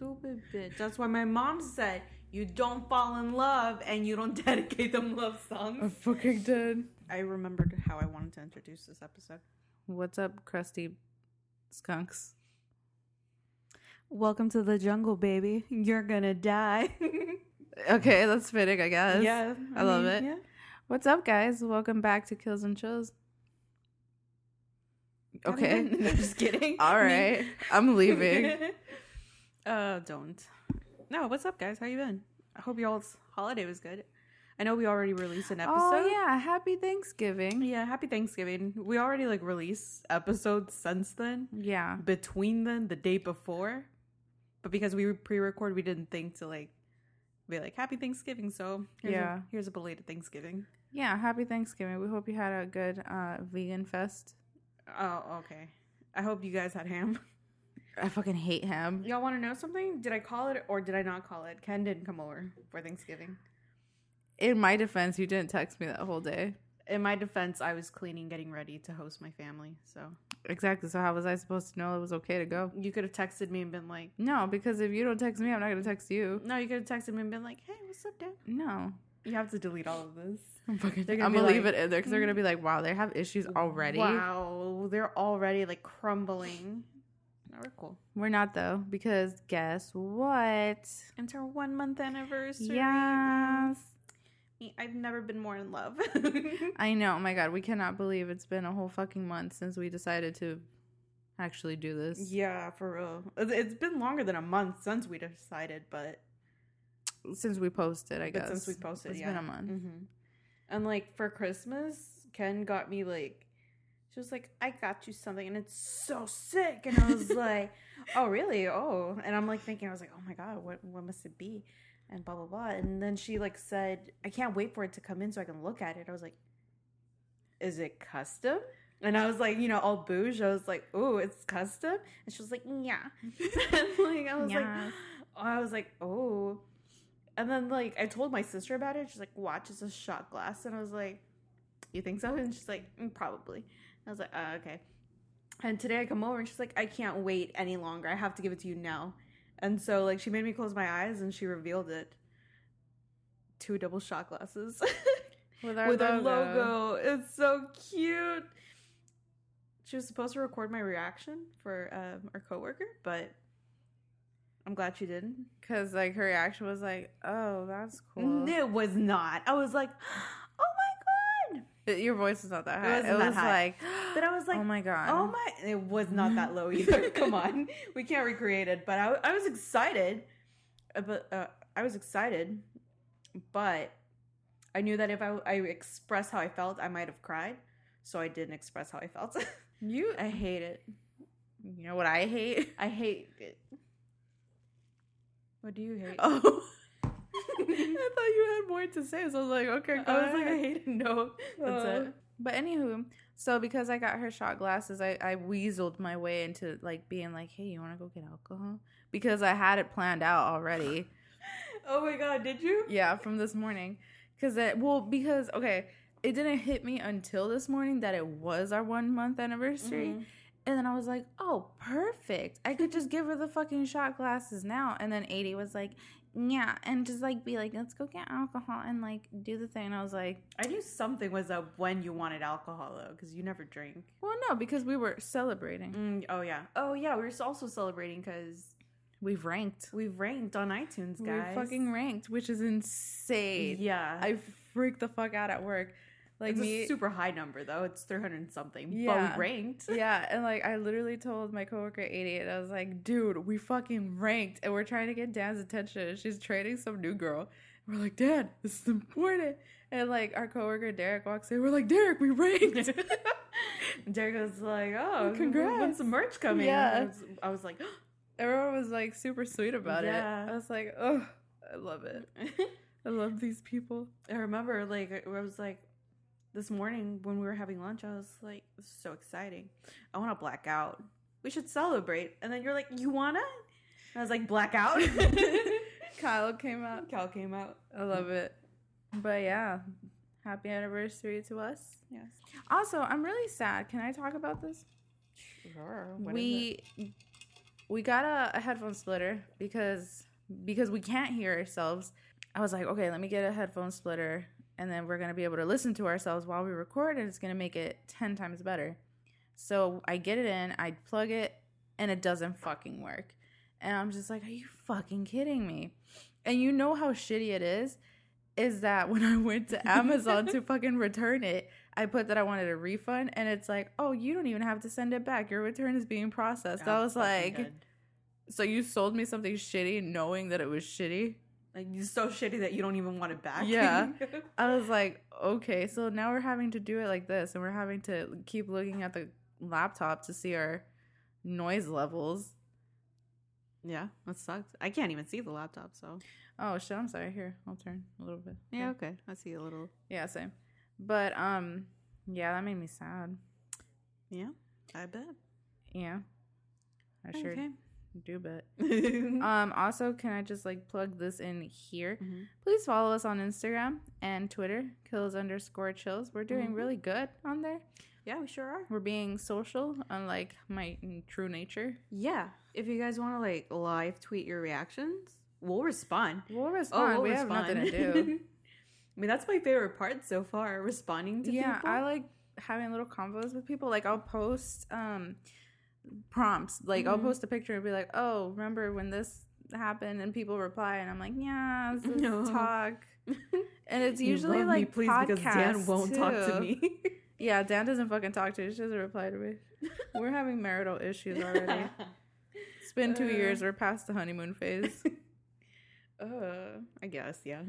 Stupid bitch. That's why my mom said you don't fall in love and you don't dedicate them love songs. I fucking did. I remembered how I wanted to introduce this episode. What's up, crusty skunks? Welcome to the jungle, baby. You're gonna die. Okay, that's fitting, I guess. yeah, I love mean, it. Yeah. What's up, guys? Welcome back to Kills and Chills. Okay. I'm just kidding. All right. I'm leaving. Uh, don't. No, what's up, guys? How you been? I hope y'all's holiday was good. I know we already released an episode. Oh, yeah. Happy Thanksgiving. Yeah, happy Thanksgiving. We already like released episodes since then. Yeah. Between then, the day before. But because we pre-record, we didn't think to like be like happy Thanksgiving. So here's Yeah. a, here's a belated Thanksgiving. Yeah. Happy Thanksgiving. We hope you had a good uh, vegan fest. Oh, okay. I hope you guys had ham. I fucking hate him. Y'all want to know something? Did I call it or did I not call it? Ken didn't come over for Thanksgiving. In my defense, you didn't text me that whole day. In my defense, I was cleaning, getting ready to host my family. So Exactly. So how was I supposed to know it was okay to go? you could have texted me and been like, No, because if you don't text me, I'm not gonna text you. no, you could have texted me and been like, hey, what's up, Dad? No. You have to delete all of this. I'm fucking. I'm gonna gonna leave it in there because they're gonna be like, "Wow, they have issues already." Wow, they're already like crumbling. No, we're cool. We're not though, because guess what? It's our one month anniversary. Yes, I've never been more in love. I know. Oh my god, we cannot believe it's been a whole fucking month since we decided to actually do this. yeah, for real. It's- been longer than a month since we decided, but Since we posted, I but guess. since we posted, it's yeah. been a month. hmm And like for Christmas, Ken got me like, she was like, "I got you something, and it's so sick." And I was like, "Oh, really? Oh." And I'm like thinking, I was like, "Oh my god, what what must it be?" And blah blah blah. And then she like said, "I can't wait for it to come in so I can look at it." I was like, "Is it custom?" And I was like, you know, all bouge. I was like, "Ooh, it's custom." And she was like, "Yeah." and like I was like, Yes. I was like, "Oh." And then like I told my sister about it. She's like, "Watch, it's a shot glass." And I was like, "You think so?" And she's like, "Mm, "Probably." I was like, "Oh, okay." And today I come over and she's like, "I can't wait any longer. I have to give it to you now." And so like she made me close my eyes and she revealed it. Two double shot glasses With our with logo. our logo. It's so cute. She was supposed to record my reaction for um, our coworker, but I'm glad she didn't. Because like her reaction was like, "Oh, that's cool." It was not. I was like, oh my god. It- Your voice is not that high. It, wasn't that was high. like, But I was like, "Oh my god." oh my. It was not that low either. Come on, we can't recreate it. But I, I was excited. Uh, But uh, I was excited, but I knew that if I, I expressed how I felt, I might have cried. So I didn't express how I felt. You, I hate it. you know what I hate? I hate it. What do you hate? Oh, I thought you had more to say, so I was like, okay, go I was like, I ahead. hate it. No, that's Uh, it. But anywho, so because I got her shot glasses, I, I weaseled my way into like being like, hey, you want to go get alcohol? Because I had it planned out already. Oh my god, did you? yeah, from this morning. Because it, well, because okay, it didn't hit me until this morning that it was our one month anniversary. Mhm. And then I was like, oh, perfect. I could just give her the fucking shot glasses now. And then 80 was like, yeah. And just like be like, let's go get alcohol and like do the thing. And I was like, I knew something was up when you wanted alcohol though, because you never drink. well, no, because we were celebrating. Mm, oh yeah. Oh yeah. We were also celebrating because We've ranked. we've ranked on iTunes, guys. We fucking ranked, which is insane. yeah. I freaked the fuck out at work. Like it's me. a super high number though. It's three hundred something. Yeah. But we ranked. yeah, and like I literally told my coworker 88, I was like, dude, we fucking ranked and we're trying to get Dan's attention. She's training some new girl. We're like, Dan, this is important. And like our coworker Derek walks in, we're like, Derek, we ranked. Derek was like, "Oh, Congrats. When's the merch coming?" Yeah. I was, I was like, Everyone was like super sweet about Yeah. it. I was like, oh, I love it. I love these people. I remember like I was like this morning when we were having lunch, I was like, "This is so exciting! I want to black out. We should celebrate." And then you're like, "You wanna?" And I was like, "Black out." Kyle came out. Kyle came out. I love it. But yeah, happy anniversary to us. Yes. Also, I'm really sad. Can I talk about this? Sure. What we we got a, a headphone splitter because because we can't hear ourselves. I was like, okay, let me get a headphone splitter, and then we're gonna be able to listen to ourselves while we record, and it's gonna make it ten times better. So I get it in, I plug it, and it doesn't fucking work. And I'm just like, are you fucking kidding me? And you know how shitty it is? Is that when I went to Amazon to fucking return it, I put that I wanted a refund, and it's like, oh, you don't even have to send it back. Your return is being processed. I was like, dead. so you sold me something shitty knowing that it was shitty? Like it's so shitty that you don't even want it back. Yeah. I was like, okay, so now we're having to do it like this, and we're having to keep looking at the laptop to see our noise levels. yeah, that sucks. I can't even see the laptop, so Oh shit, I'm sorry. Here, I'll turn a little bit. yeah, okay. I see a little. Yeah, same. But um yeah, that made me sad. Yeah, I bet. Yeah. I sure Okay. Do bet. Um also can I just like plug this in here? Please follow us on Instagram and Twitter, kills underscore chills. We're doing Mhm. really good on there. Yeah, we sure are. We're being social, unlike my true nature. Yeah, if you guys want to like live tweet your reactions, we'll respond. We'll respond. we'll we have nothing to do. I mean, that's my favorite part so far, responding to yeah, people. Yeah, I like having little convos with people. Like I'll post um prompts. Like I'll Mhm. post a picture and be like, "Oh, remember when this happened?" And people reply, and I'm like, "Yeah, is No. talk." And it's usually love me, like please, because Dan won't talk to too. me. Yeah, Dan doesn't fucking talk to me. She doesn't reply to me. We're having marital issues already. It's been two Uh. years. We're past the honeymoon phase. uh, I guess, yeah.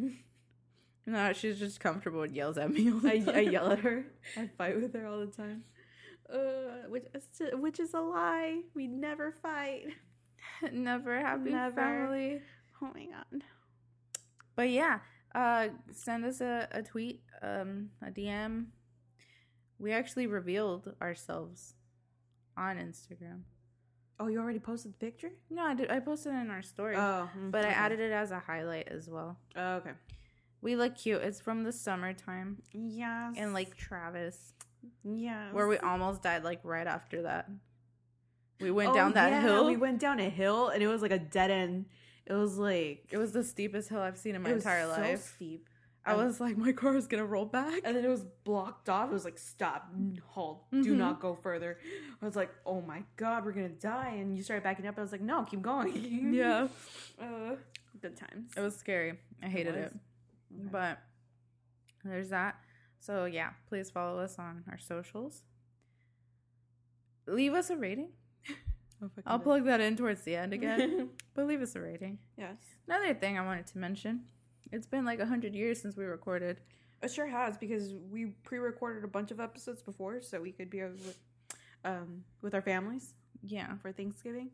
No, she's just comfortable and yells at me. I, I yell at her. I fight with her all the time. Uh, which is, which is a lie. We never fight. Never happy Never. family. Oh my god. But yeah, uh, send us a, a tweet, um, a DM. We actually revealed ourselves on Instagram. Oh, you already posted the picture? No, I did. I posted it in our story, Oh, but I added it as a highlight as well. Oh, okay. We look cute. It's from the summertime Yes. in Lake Travis, yeah. where we almost died. Like right after that, we went Oh, down that yeah, hill. We went down a hill, and it was like a dead end. It was like it was the steepest hill I've seen in my entire life. it so life. steep. I was like, my car is gonna roll back. and then it was blocked off. It was like, stop, halt, Mhm. do not go further. I was like, oh my god, we're gonna die. And you started backing up. I was like, no, keep going. Yeah, uh, good times. it was scary. I hated it. was. Okay. But there's that. So yeah, please follow us on our socials. Leave us a rating. Oh, I'll plug that in towards the end again. but leave us a rating. yes, Another thing I wanted to mention. It's been like a hundred years since we recorded. it sure has because we pre-recorded a bunch of episodes before, so we could be with, um, with our families Yeah. for Thanksgiving.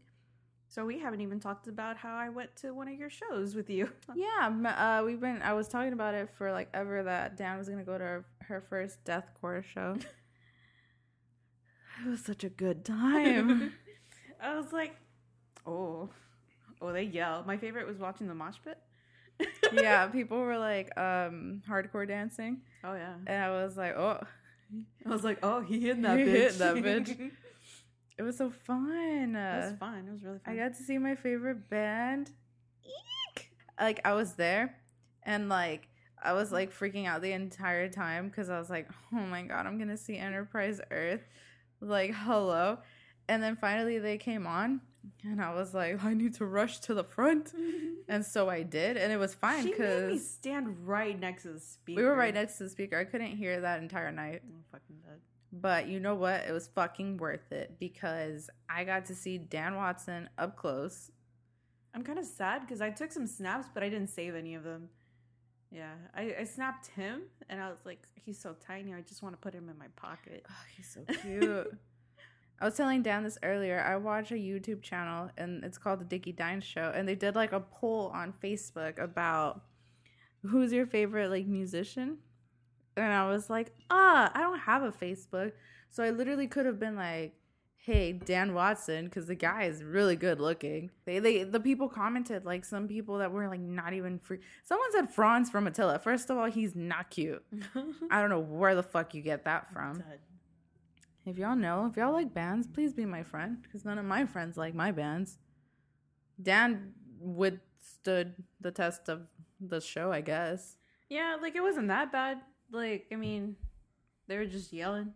So we haven't even talked about how I went to one of your shows with you. Yeah, uh, we've been. I was talking about it for like ever that Dan was gonna go to her, her first deathcore show. it was such a good time. I was like, oh, oh, they yell. My favorite was watching the mosh pit. yeah, people were like um hardcore dancing, Oh yeah. and I was like, oh, I was like, oh, he hit that He bitch. hit that bitch. It was so fun. it was fun. It was really fun. I got to see my favorite band. Eek! Like I was there, and like I was like freaking out the entire time because I was like, oh my god, I'm gonna see Enterprise Earth. Like hello, and then finally they came on, and I was like, I need to rush to the front, and so I did, and it was fine she made me because stand right next to the speaker. we were right next to the speaker. I couldn't hear that entire night. I'm fucking dead. But you know what? It was fucking worth it because I got to see Dan Watson up close. I'm kind of sad because I took some snaps, but I didn't save any of them. Yeah, I, I snapped him, and I was like, he's so tiny. I just want to put him in my pocket. Oh, he's so cute. I was telling Dan this earlier. I watch a YouTube channel and it's called the Dickie Dine Show, and they did like a poll on Facebook about who's your favorite like musician, and I was like, ah, I don't have a Facebook, so I literally could have been like, hey, Dan Watson, because the guy is really good looking. They they the people commented like some people that were like not even free. Someone said Fronz from Attila. First of all, he's not cute. I don't know where the fuck you get that from. If y'all know, if y'all like bands, please be my friend because none of my friends like my bands. Dan withstood the test of the show, I guess. Yeah, like it wasn't that bad. Like, I mean, they were just yelling.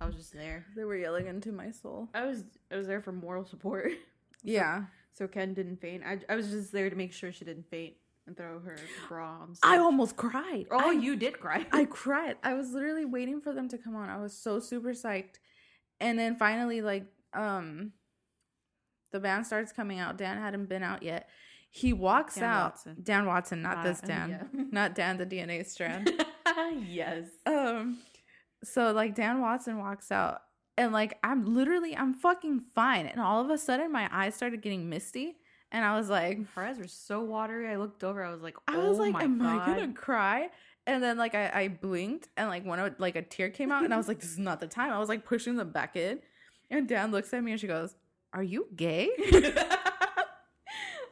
I was just there. They were yelling into my soul. I was I was there for moral support. Yeah. So Ken didn't faint. I, I was just there to make sure she didn't faint and throw her bra on. I almost cried. Oh, I, you did cry. I cried. I was literally waiting for them to come on. I was so super psyched. And then finally, like, um, the band starts coming out. Dan hadn't been out yet. He walks Dan out. Watson. Dan Watson, not Uh, this Dan. yeah. Not Dan, the DNA strand. yes. um, so like Dan Watson walks out, and like I'm literally I'm fucking fine. And all of a sudden, my eyes started getting misty, and I was like, Her eyes were so watery. I looked over. I was like, I oh was like, my am god. I gonna cry? And then like I, I blinked and like one of like a tear came out and I was like, this is not the time. I was like pushing them back in. And Dan looks at me and she goes, Are you gay?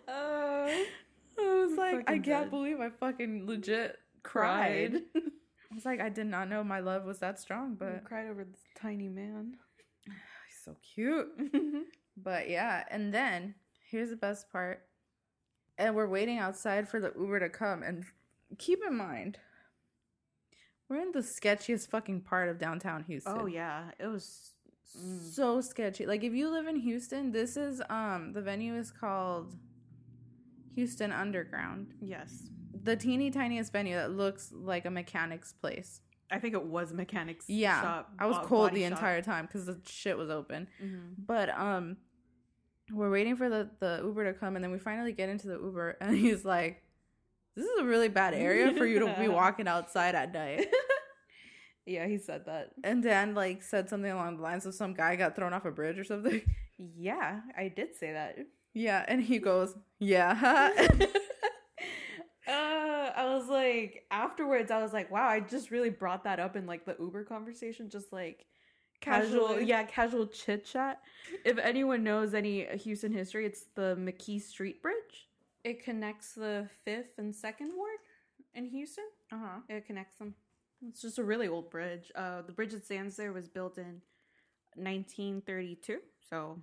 Uh, I was like, I can't dead. believe I fucking legit cried. I was like, I did not know my love was that strong, I but cried over this tiny man. he's so cute. But yeah, and then here's the best part. And we're waiting outside for the Uber to come. And keep in mind, we're in the sketchiest fucking part of downtown Houston. oh yeah, it was. mm. So sketchy. Like if you live in Houston, this is um the venue is called Houston Underground. Yes, The teeny tiniest venue that looks like a mechanic's place. I think it was mechanics. Yeah. shop, I was bo- cold the shop. entire time because the shit was open. Mhm. But um, we're waiting for the the Uber to come, and then we finally get into the Uber, and he's like, "This is a really bad area for you to be walking outside at night." Yeah, he said that. And Dan like said something along the lines of some guy got thrown off a bridge or something. Yeah, I did say that. Yeah, and he goes, "Yeah." Like, afterwards, I was like, wow, I just really brought that up in like the Uber conversation, just like casual, Casually. yeah, casual chit chat. If anyone knows any Houston history, it's the McKee Street Bridge. It connects the fifth and second ward in Houston. uh huh. It connects them. It's just a really old bridge. Uh, the bridge that stands there was built in 1932, so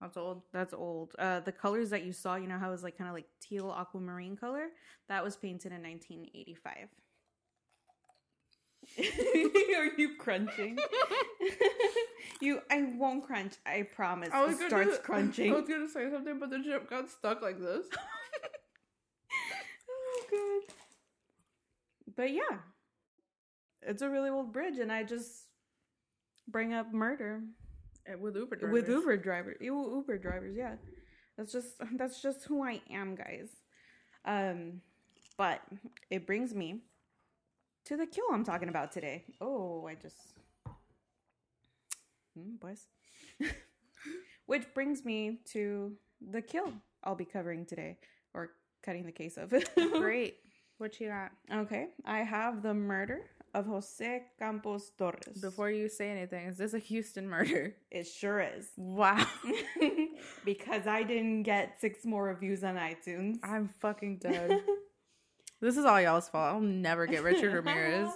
That's old. that's old. Uh, the colors that you saw, you know how it was like kind of like teal aquamarine color, that was painted in 1985. Are you crunching? you, I won't crunch. I promise. I was it starts crunching. I was gonna say something, but the chip got stuck like this. oh god. But yeah, it's a really old bridge, and I just bring up murder with Uber drivers. with Uber drivers. Uber drivers, yeah. That's just that's just who I am, guys. Um, but it brings me to the kill I'm talking about today. Oh, I just, Hmm, boys. Which brings me to the kill I'll be covering today, or cutting the case of. Great. What you got? Okay, I have the murder of Jose Campos Torres. Before you say anything, is this a Houston murder? it sure is. Wow. because I didn't get six more reviews on iTunes. I'm fucking dead. this is all y'all's fault. I'll never get Richard Ramirez.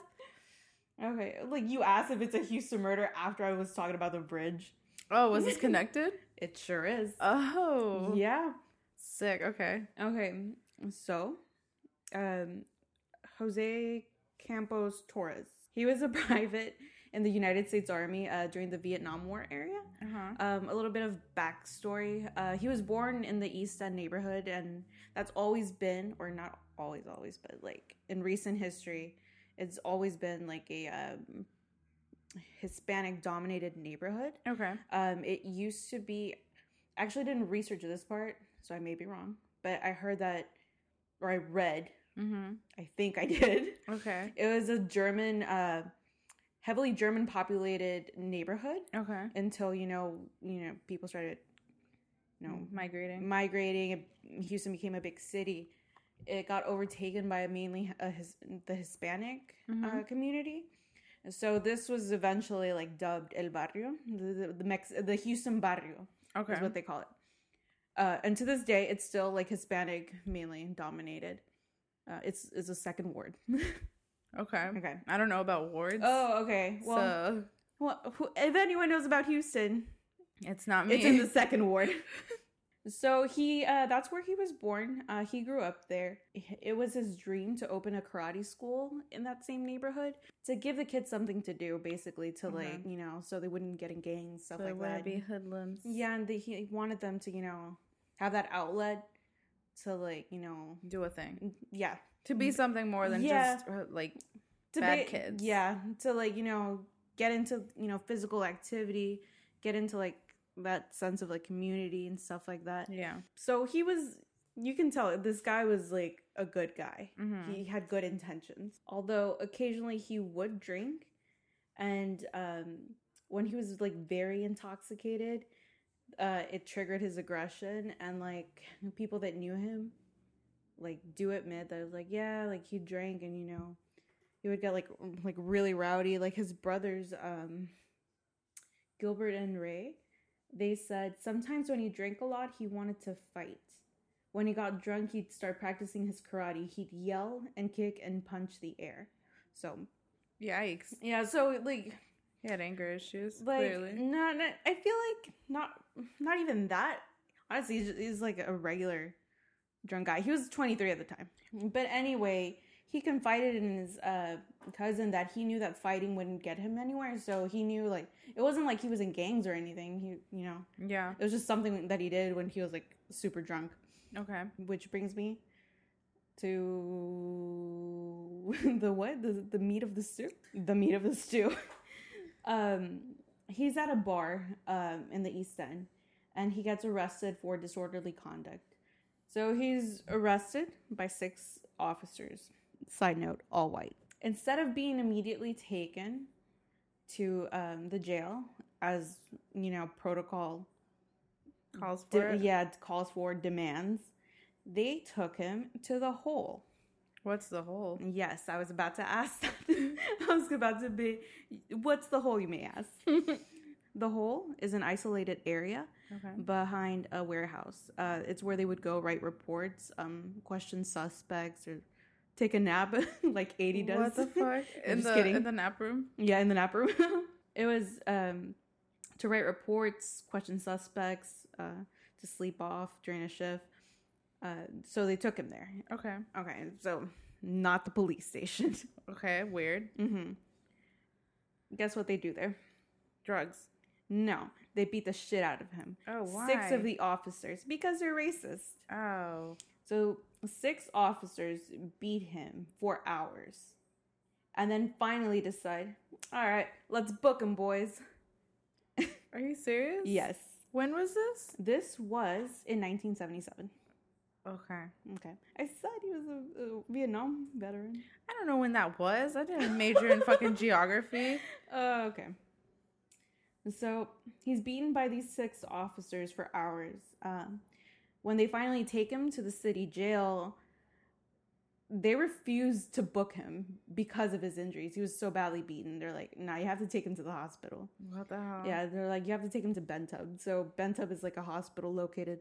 okay, like you asked if it's a Houston murder after I was talking about the bridge. Oh, was this connected? It sure is. Oh. Yeah. Sick. Okay. Okay. So, um, Jose Campos Torres. He was a private in the United States Army uh, during the Vietnam War area. Uh-huh. Um, a little bit of backstory. Uh, he was born in the East End neighborhood, and that's always been, or not always, always, but like in recent history, it's always been like a um, Hispanic dominated neighborhood. Okay. Um, it used to be, actually didn't research this part, so I may be wrong, but I heard that, or I read, Mm-hmm. I think I did. Okay. It was a German, uh, heavily German populated neighborhood Okay. until you know you know people started you know Migrating. migrating houston became a big city it got overtaken by mainly uh, his, the hispanic uh, Mhm. community so this was eventually like dubbed el barrio the the, the, Mex- the houston barrio Okay. is what they call it uh, and to this day it's still like hispanic mainly dominated uh, it's it's a second ward okay. okay I don't know about wards. oh okay well, so well who, if anyone knows about houston it's not me. It's in the second ward. So he uh that's where he was born. Uh he grew up there. It was his dream to open a karate school in that same neighborhood to give the kids something to do basically to like, Mhm. you know, so they wouldn't get in gangs stuff so like that. be hoodlums. Yeah, and they, he wanted them to, you know, have that outlet to like, you know, Do a thing. yeah, To be something more than Yeah. just uh, like to Bad be- kids. Yeah, to like you know get into you know physical activity, get into like that sense of like community and stuff like that. yeah. So he was. You can tell this guy was like a good guy. Mhm. He had good intentions, although occasionally he would drink, and um, when he was like very intoxicated, uh, it triggered his aggression, and like people that knew him, like do admit that it was like yeah, like he drank, and you know, he would get like like really rowdy. Like his brothers, um, Gilbert and Ray, they said sometimes when he drank a lot, he wanted to fight. When he got drunk, he'd start practicing his karate. He'd yell and kick and punch the air. So Yikes. yeah, so like He had anger issues. like clearly. not, not I feel like not not even that. Honestly, he's, he's like a regular drunk guy. He was 23 at the time. But anyway, he confided in his uh, cousin that he knew that fighting wouldn't get him anywhere. So he knew like it wasn't like he was in gangs or anything. He you know Yeah. it was just something that he did when he was like super drunk. Okay. Which brings me to the what? The the meat of the stew? The meat of the stew. um he's at a bar um in the East End and he gets arrested for disorderly conduct. So he's arrested by six officers. Side note, all white. Instead of being immediately taken to um, the jail as, you know, protocol Calls for de- yeah, it calls for demands. They took him to the hole. What's the hole? Yes, I was about to ask that. I was about to be. What's the hole, you may ask? the hole is an isolated area Okay. behind a warehouse. Uh, it's where they would go write reports, um, question suspects, or take a nap like 80 does. What the fuck? In just the kidding. in the nap room? Yeah, in the nap room. it was um, to write reports, question suspects, uh, to sleep off during a shift. Uh, so they took him there. Okay. Okay, so not the police station. Okay. Weird. Mm-hmm. Guess what they do there? Drugs. No, they beat the shit out of him. Oh, why? Six of the officers because they're racist. Oh. So six officers beat him for hours, and then finally decide, all right, let's book him, boys. Are you serious? Yes. When was this? This was in 1977. Okay. Okay. I said he was a, a Vietnam veteran. I don't know when that was. I didn't major in fucking geography. Uh, okay. So he's beaten by these six officers for hours. Um, when they finally take him to the city jail, they refuse to book him because of his injuries. He was so badly beaten. They're like, "No, you have to take him to the hospital." What the hell? Yeah, they're like, "You have to take him to Ben Taub." So Ben Taub is like a hospital located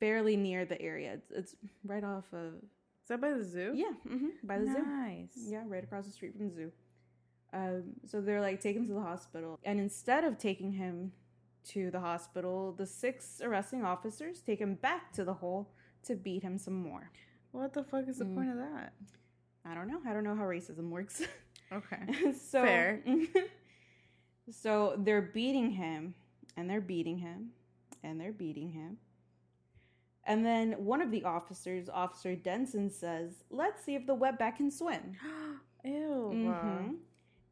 fairly near the area. It's, it's right off of Is that by the zoo? yeah, hmm by the zoo. Nice. Yeah, right across the street from the zoo. Um, so they're like, take him to the hospital. And instead of taking him to the hospital, the six arresting officers take him back to the hole to beat him some more. What the fuck is the Mm. point of that? I don't know. I don't know how racism works. Okay. so, Fair. so they're beating him, and they're beating him, and they're beating him. And then one of the officers, Officer Denson, says, Let's see if the wetback can swim. Ew. Mhm.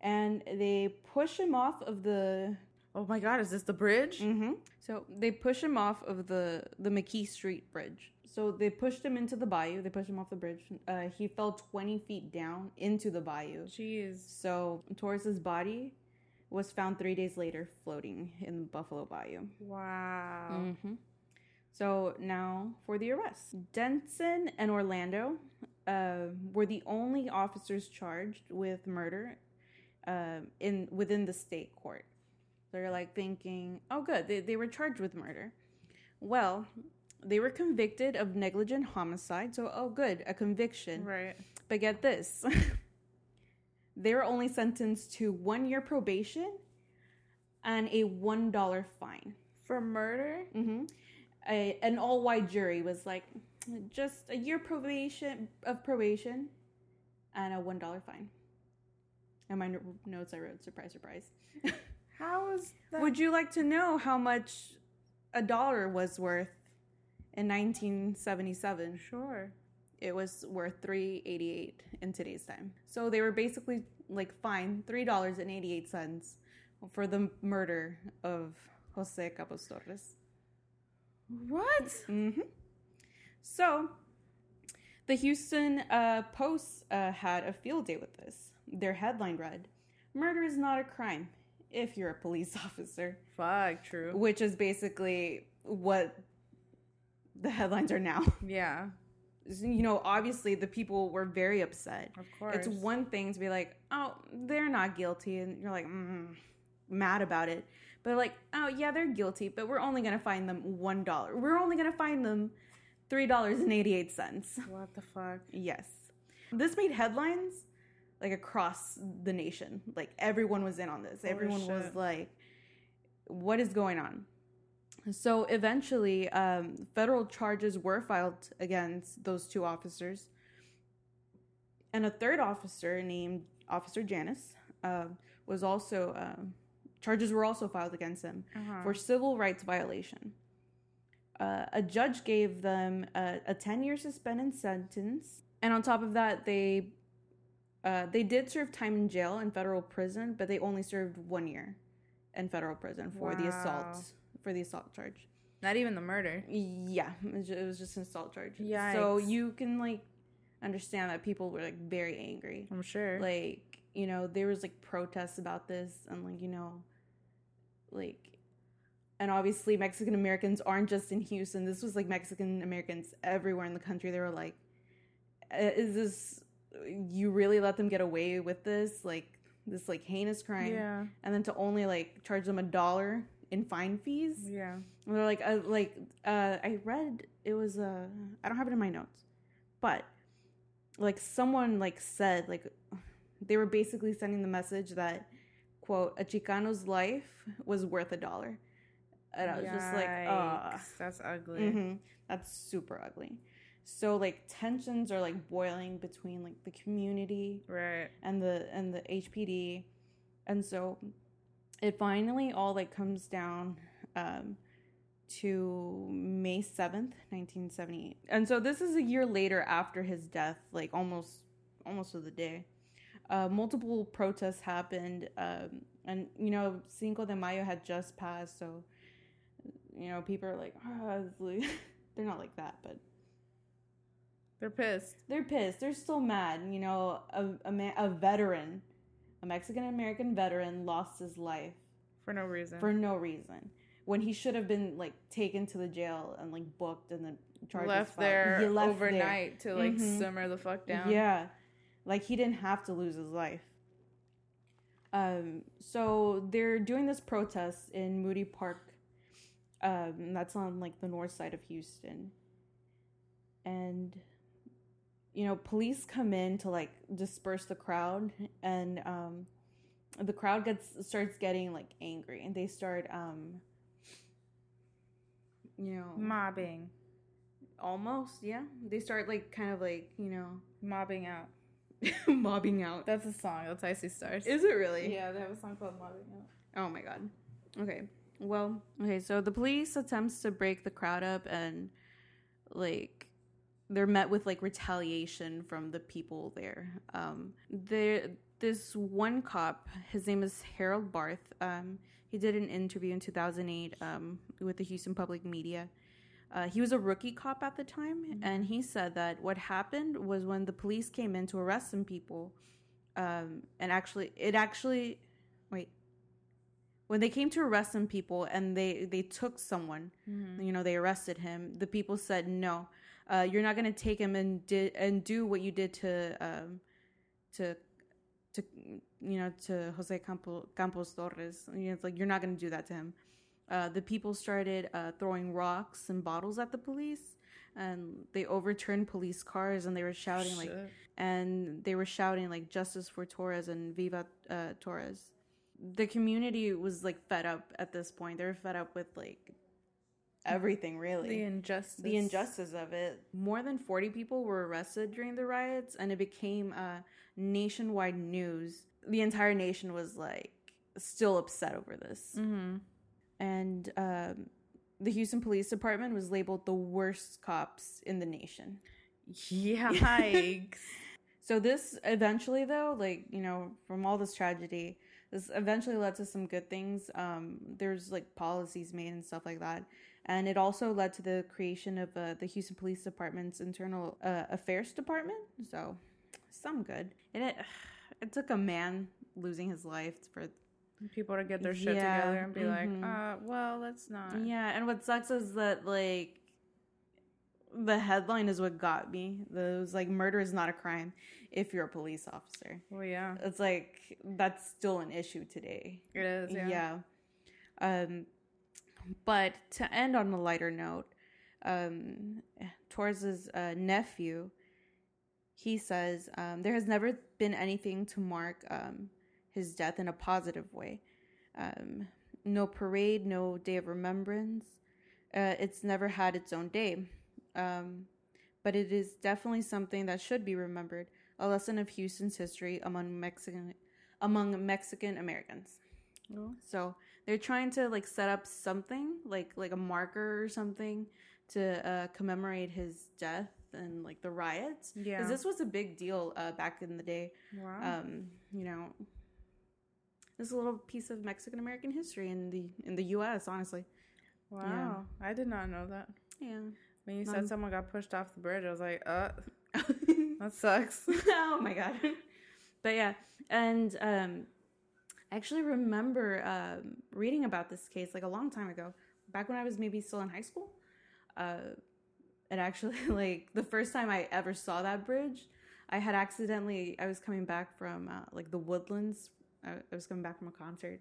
And they push him off of the. Oh my god, is this the bridge? hmm So they push him off of the the McKee Street Bridge. So they pushed him into the bayou. They pushed him off the bridge. Uh, he fell twenty feet down into the bayou. Jeez. So Torres's body was found three days later, floating in the Buffalo Bayou. Wow. hmm So now for the arrests. Denson and Orlando uh, were the only officers charged with murder uh, in within the state court. They're like thinking, oh, good, they, they were charged with murder. Well, they were convicted of negligent homicide. So, oh, good, a conviction. Right. But get this they were only sentenced to one year probation and a $1 fine. For murder? hmm a, an all white jury was like, just a year probation of probation and a one dollar fine. And my notes I wrote, surprise, surprise. How is that? Would you like to know how much a dollar was worth in 1977? sure. It was worth 3.88 in today's time. So they were basically like fined $3.88 for the murder of Jose Campos Torres. What? hmm So, the Houston uh, Post uh, had a field day with this. Their headline read, Murder is not a crime if you're a police officer, Fuck. True. which is basically what the headlines are now. Yeah. You know, obviously, the people were very upset. Of course. It's one thing to be like, oh, they're not guilty, and you're like, mm, mad about it. But like, oh yeah, they're guilty, but we're only gonna find them one dollar. We're only gonna find them three dollars and eighty eight cents. What the fuck? Yes, this made headlines like across the nation. Like everyone was in on this. Holy everyone was like, what is going on? So eventually, um, federal charges were filed against those two officers. And a third officer named Officer Janish uh, was also, um charges were also filed against him Uh-huh. for civil rights violation. Uh, a judge gave them a, a 10 year suspended sentence. And on top of that, they uh, they did serve time in jail in federal prison, but they only served one year in federal prison for the assault for the assault charge. Not even the murder. Yeah, it was ju- it was just an assault charge. Yeah. So you can like understand that people were like very angry. I'm sure. Like you know there was like protests about this and like you know like and obviously Mexican Americans aren't just in Houston. This was like Mexican Americans everywhere in the country. They were like, "Uh, "Is this you really let them get away with this? Like this like heinous crime?" yeah. And then to only like charge them a dollar in fine fees. Yeah. And They're like, uh, like uh, I read it was uh, I don't have it in my notes, but like someone like said like they were basically sending the message that quote a Chicano's life was worth a dollar, and I was just like, ah, That's ugly. hmm that's super ugly. So like tensions are like boiling between like the community Right. and the and the HPD, and so it finally all like comes down um, to May seventh, nineteen seventy eight, and so this is a year later after his death, like almost almost to the day. Uh, multiple protests happened, um, and you know Cinco de Mayo had just passed, so you know people are like, like-" they're not like that, but They're pissed. they're pissed. They're still mad. You know, a a, man, a veteran, a Mexican American veteran, lost his life For no reason. for no reason when he should have been like taken to the jail and like booked and then charged. left there left overnight to like Mhm. simmer the fuck down. Yeah, like he didn't have to lose his life. Um, so they're doing this protest in Moody Park. Um, that's on like the north side of Houston, and you know, police come in to like disperse the crowd, and um, the crowd gets starts getting like angry, and they start um, you know, Mobbing. almost yeah, they start like kind of like you know, Mobbing out. mobbing out. That's a song. That's Icy Stars. Is it really? Yeah, they have a song called Mobbing Out. Oh my god. Okay. Well, okay, so the police attempts to break the crowd up and like they're met with like retaliation from the people there. Um there this one cop, his name is Harold Barth. Um he did an interview in 2008 um with the Houston Public Media. Uh, he was a rookie cop at the time, and he said that what happened was when the police came in to arrest some people, um, and actually, it actually, wait, when they came to arrest some people and they they took someone Mm-hmm. you know they arrested him the people said no uh, you're not going to take him and did and do what you did to um to to you know to jose Campo, campos torres. You know, it's like you're not going to do that to him uh, the people started uh, throwing rocks and bottles at the police and they overturned police cars and they were shouting like and they were shouting like justice for Torres and Viva uh, Torres. The community was like fed up at this point. They were fed up with like everything really. The injustice. the injustice of it. More than 40 people were arrested during the riots, and it became uh, nationwide news. The entire nation was like still upset over this. Mm-hmm. And um, the Houston Police Department was labeled the worst cops in the nation. Yikes. So, this eventually, though, like, you know, from all this tragedy, this eventually led to some good things. Um, there's like policies made and stuff like that. And it also led to the creation of uh, the Houston Police Department's Internal uh, Affairs Department. So, some good. And it, it took a man losing his life for People to get their shit Yeah, together and be mhm. like, uh, well, let's not. Yeah, and what sucks is that like the headline is what got me. It was like murder is not a crime if you're a police officer. Well, yeah, It's like that's still an issue today. it is. Yeah. Yeah. Um but to end on a lighter note, um towards his uh, nephew, he says um, there has never been anything to mark um, his death in a positive way. Um, no parade, no day of remembrance. Uh, it's never had its own day. Um, but it is definitely something that should be remembered. A lesson of Houston's history among Mexican among Mexican Americans. Oh. So they're trying to like set up something like like a marker or something to uh, commemorate his death and like the riots. Yeah. Because this was a big deal uh, back in the day. wow. Um, you know, this is a little piece of Mexican American history in the in the U.S. Honestly, wow. I did not know that. yeah. When you Um, said someone got pushed off the bridge, I was like, uh, that sucks. oh my god. But yeah, and um I actually remember um reading about this case like a long time ago, back when I was maybe still in high school. Uh and actually like the first time I ever saw that bridge, I had accidentally I was coming back from uh, like the woodlands. I, was coming back from a concert.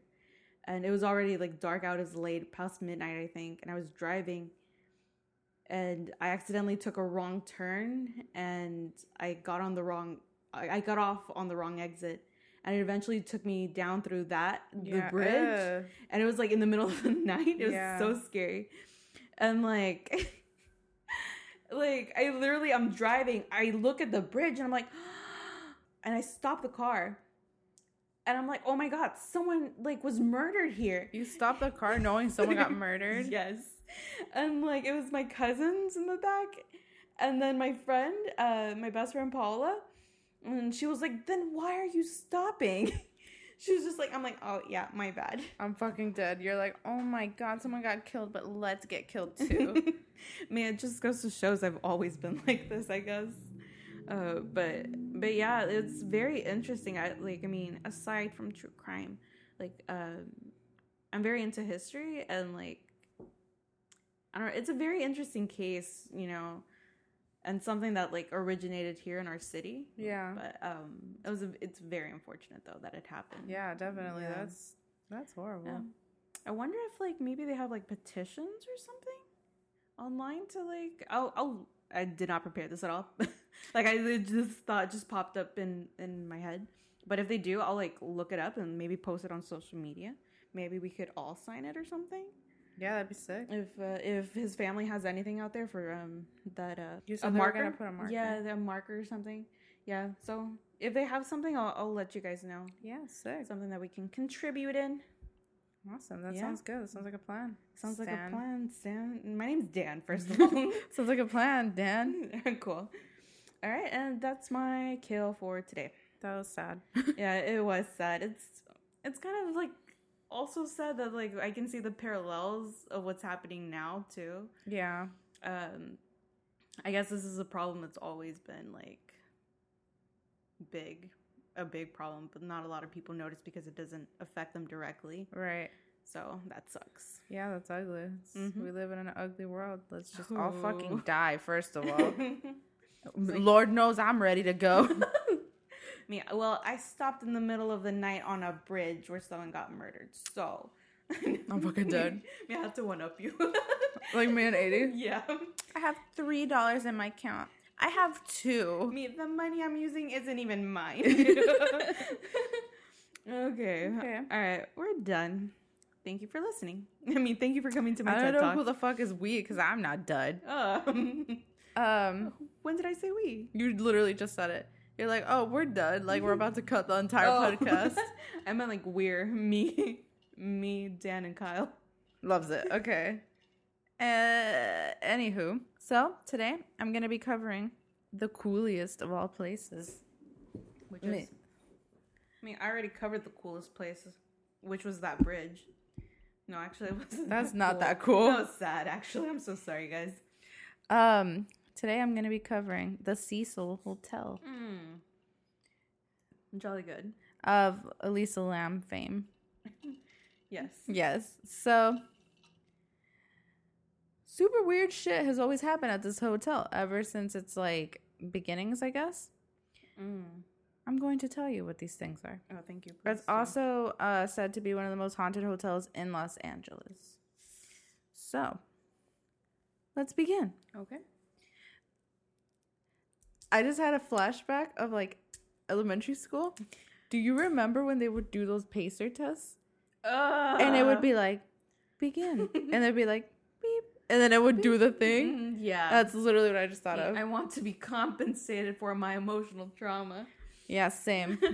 And it was already like dark out, as late, past midnight, I think, and I was driving and I accidentally took a wrong turn and I got on the wrong I, got off on the wrong exit and it eventually took me down through that the bridge uh, and it was like in the middle of the night it was Yeah. so scary and like like I literally I'm driving I look at the bridge and I'm like and I stop the car and I'm like oh my god someone like was murdered here you stopped the car knowing someone got murdered. Yes. And like it was my cousins in the back. And then my friend, uh, my best friend Paula, and she was like, Then why are you stopping? she was just like, I'm like, oh yeah, my bad. I'm fucking dead. You're like, oh my god, someone got killed, but let's get killed too. Man, it just goes to shows I've always been like this, I guess. Uh, but but yeah, it's very interesting. I like I mean, aside from true crime, like um I'm very into history and like I don't know, it's a very interesting case, you know, and something that like originated here in our city. yeah. But um it was a, it's very unfortunate though that it happened. Yeah, definitely. Yeah. That's that's horrible. Yeah. I wonder if like maybe they have like petitions or something online to like I'll I'll I did not prepare this at all. like I just thought just popped up in in my head. But if they do, I'll like look it up and maybe post it on social media. Maybe we could all sign it or something. Yeah, that'd be sick. If uh, if his family has anything out there for um that uh You said they were gonna put a marker. Yeah, the marker or something. Yeah. So if they have something, I'll I'll let you guys know. Yeah, sick. Something that we can contribute in. Awesome. That Yeah. sounds good. That sounds like a plan. Sounds like a plan, Stan. My name's Dan, first of all. Sounds like a plan, Dan. cool. All right, and that's my kill for today. That was sad. Yeah, it was sad. It's it's kind of like also sad that like I can see the parallels of what's happening now too. yeah. Um I guess this is a problem that's always been like big, a big problem, but not a lot of people notice because it doesn't affect them directly. Right. So that sucks. Yeah, that's ugly. Mhm. We live in an ugly world. Let's just all fucking die, first of all. Lord knows I'm ready to go. Me, well, I stopped in the middle of the night on a bridge where someone got murdered. So I'm fucking dead. Me, I have to one up you. like me and 80. yeah. I have $3 in my account. I have two. Me, the money I'm using isn't even mine. okay. Okay. All right, we're done. thank you for listening. I mean, thank you for coming to my channel. I don't TED know talk. who the fuck is we because I'm not dud. Um, Um, when did I say we? you literally just said it. You're like, oh, we're done. Like we're about to cut the entire Oh. podcast. I meant like we're me, me, Dan, and Kyle. Loves it. Okay. Uh, anywho, so today I'm gonna be covering the coolest of all places. Which Me. is, I mean, I already covered the coolest places, which was that bridge. No, actually, it wasn't. That's not that cool. That was sad. Actually, I'm so sorry, guys. Um, today I'm gonna be covering the Cecil Hotel Mm. Jolly good. of Elisa Lam fame. Yes. Yes. So super weird shit has always happened at this hotel ever since its like beginnings, I guess. Mm. I'm going to tell you what these things are. Oh, thank you. It's please do. also uh, said to be one of the most haunted hotels in Los Angeles. So, let's begin. okay. I just had a flashback of like elementary school. Do you remember when they would do those pacer tests? And it would be like, begin. and they'd be like, beep. And then it would do the thing. Mm, yeah. That's literally what I just thought of. I want to be compensated for my emotional trauma. Yeah, same.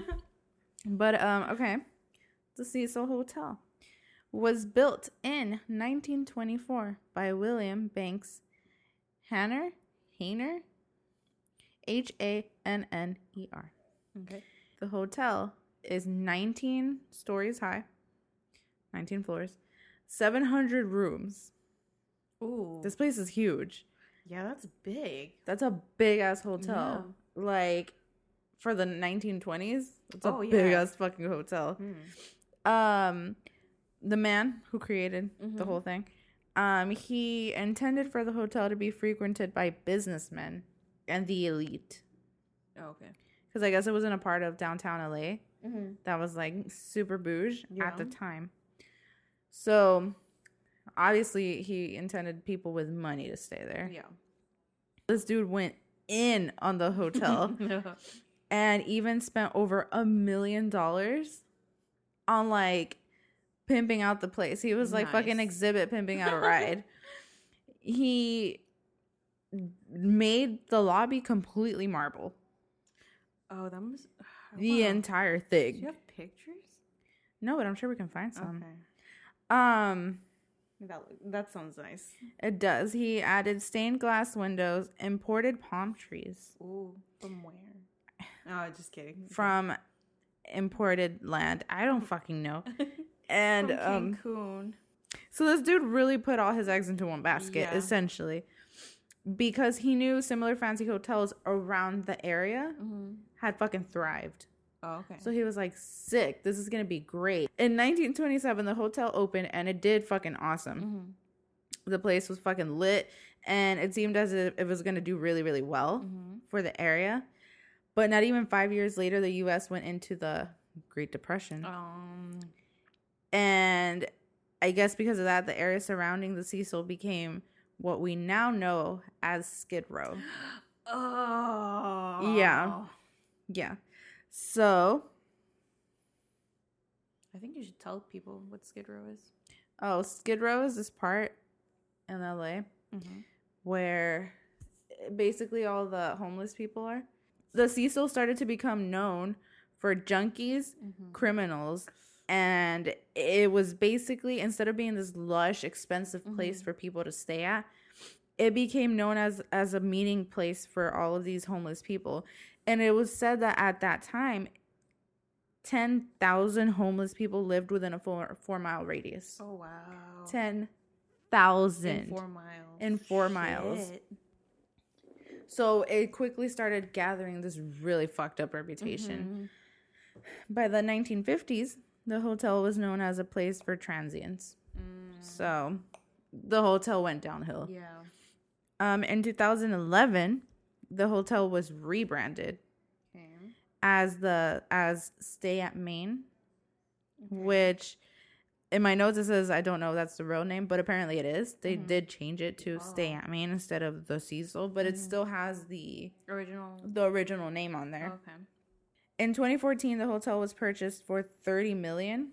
But um, okay. The Cecil Hotel was built in 1924 by William Banks Hanner, Haner, H A N N E R. okay. The hotel is 19 stories high, 19 floors, 700 rooms. Ooh. This place is huge. yeah, that's big. That's a big ass hotel. Like for the 1920s, it's a Oh, big ass fucking hotel. Mm. um the man who created the Mhm. whole thing um he intended for the hotel to be frequented by businessmen and the elite Oh, okay. because i guess it wasn't a part of downtown la Mm-hmm. that was like super bouge at the time so obviously he intended people with money to stay there Yeah. this dude went in on the hotel and even spent over a million dollars on like pimping out the place. He was like fucking exhibit pimping out a ride. he made the lobby completely marble. oh, that was The wow. entire Do thing. you have pictures? No, but I'm sure we can find some. Okay. Um That that sounds nice. it does. He added stained glass windows, imported palm trees Ooh, from where? Oh, just kidding. from imported land. I don't fucking know. And From um Cancun. So this dude really put all his eggs into one basket, Yeah. essentially, because he knew similar fancy hotels around the area Mm-hmm. had fucking thrived. Oh, okay. So he was like, "Sick! This is gonna be great." In 1927, the hotel opened, and it did fucking awesome. mm-hmm. The place was fucking lit, and it seemed as if it was gonna do really, really well Mm-hmm. for the area. But not even five years later, the U.S. went into the Great Depression. Um. And I guess because of that, the area surrounding the Cecil became what we now know as Skid Row. Oh. Yeah. Yeah. So, I think you should tell people what Skid Row is. oh, Skid Row is this part in LA Mm-hmm. where basically all the homeless people are. The Cecil started to become known for junkies, Mm-hmm. criminals, and it was basically instead of being this lush, expensive place Mhm. for people to stay at, it became known as as a meeting place for all of these homeless people. And it was said that at that time, ten thousand homeless people lived within a four four mile radius. Oh wow. Ten thousand in four miles. In four miles. So it quickly started gathering this really fucked up reputation. Mhm. By the 1950s, the hotel was known as a place for transients. Mm. So the hotel went downhill. Yeah. Um, in 2011, the hotel was rebranded Okay. as the as Stay at Main, which in my notes it says I don't know if that's the real name, but apparently it is. They Mhm. did change it to Stay Oh. at Main instead of the Cecil, but it Mhm. still has the Original. the original name on there. Okay. In 2014, the hotel was purchased for 30 million,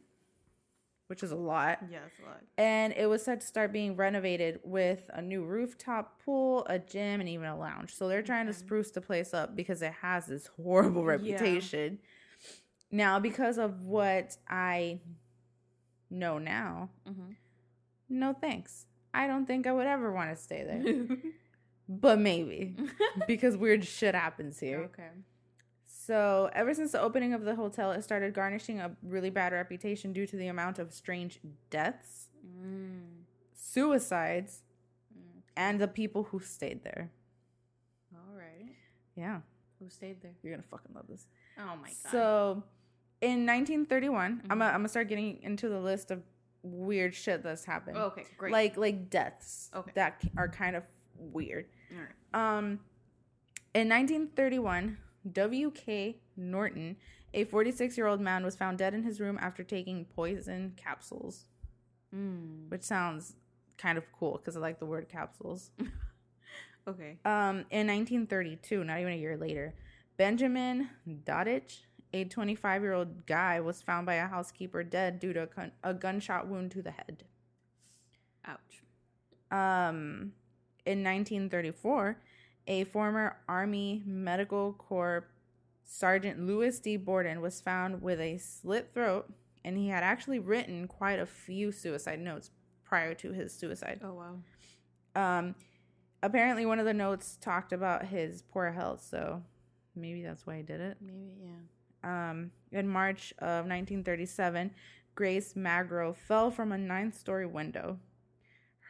which is a lot. Yeah, it's a lot. And it was set to start being renovated with a new rooftop pool, a gym, and even a lounge. So they're trying to spruce the place up because it has this horrible Yeah. reputation. Now, because of what I know now, Mm-hmm. no thanks. I don't think I would ever want to stay there. but maybe because weird shit happens here. okay. So, ever since the opening of the hotel, it started garnishing a really bad reputation due to the amount of strange deaths, Mm. suicides, and the people who stayed there. All right. Yeah, Who stayed there? you're gonna fucking love this. Oh my god. So, in 1931, I'm Mhm. gonna, I'm gonna start getting into the list of weird shit that's happened. okay, great. Like like deaths Okay. that are kind of weird. All right. Um, in 1931, W.K. Norton, a 46 year old man, was found dead in his room after taking poison capsules, Mm. which sounds kind of cool because I like the word capsules. Okay. Um, in 1932, not even a year later, Benjamin Dodich, a 25 year old guy, was found by a housekeeper dead due to a, gun- a gunshot wound to the head. Ouch. Um, in 1934, a former Army Medical Corps Sergeant Louis D. Borden was found with a slit throat, and he had actually written quite a few suicide notes prior to his suicide. Oh wow. Um, apparently, one of the notes talked about his poor health, so maybe that's why he did it. Maybe yeah. Um, in March of 1937, Grace Magro fell from a ninth story window.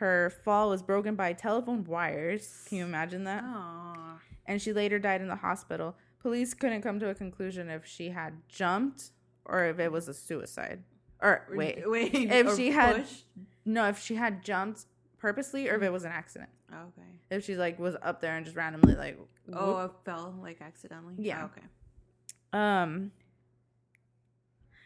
Her fall was broken by telephone wires. Can you imagine that? Aw. And she later died in the hospital. Police couldn't come to a conclusion if she had jumped or if it was a suicide. Or wait, wait. If she had- pushed? no, if she had jumped purposely or if it was an accident. Okay. If she like was up there and just randomly like Oh, whoop. I fell like accidentally. Yeah. Oh, okay. Um,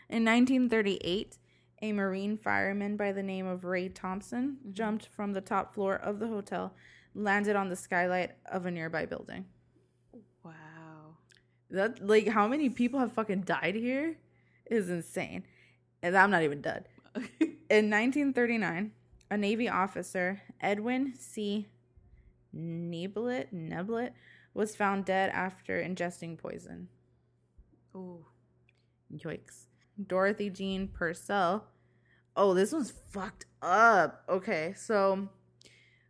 in 1938, a Marine fireman by the name of Ray Thompson Mhm. jumped from the top floor of the hotel, landed on the skylight of a nearby building. Wow. That like how many people have fucking died here is insane, and I'm not even done. In 1939, a Navy officer, Edwin C. Neblett, Neblett, was found dead after ingesting poison. Ooh. Yikes. Dorothy Jean Purcell. Oh, this one's fucked up. Okay, so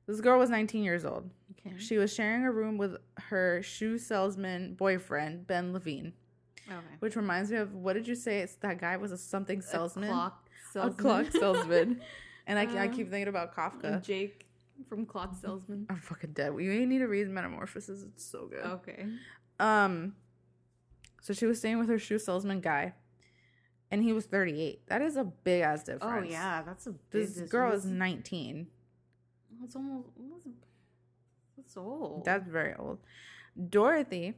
this girl was 19 years old. Okay. She was sharing a room with her shoe salesman boyfriend, Ben Levine, Okay. which reminds me of what did you say? It's that guy was a something salesman? A clock A salesman. clock salesman. and I, I Uh, keep thinking about Kafka. Jake from Clock Salesman. I'm fucking dead. We need to read Metamorphosis. It's so good. Okay. Um, so she was staying with her shoe salesman guy, and he was 38. That is a big ass difference. Oh yeah, that's a big This girl is 19. That's almost that's, that's old. That's very old. Dorothy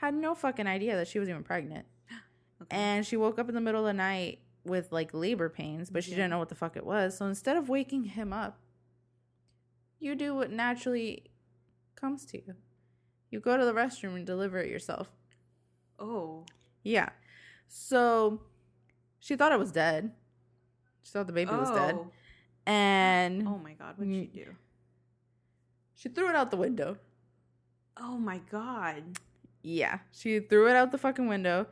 had no fucking idea that she was even pregnant. Okay. And she woke up in the middle of the night with like labor pains, but she Yeah. didn't know what the fuck it was. So instead of waking him up, you do what naturally comes to you. You go to the restroom and deliver it yourself. oh. Yeah. So she thought it was dead. She thought the baby was dead. Oh. And Oh my god, what'd she Mm. do? she threw it out the window. Oh my god. Yeah. She threw it out the fucking window.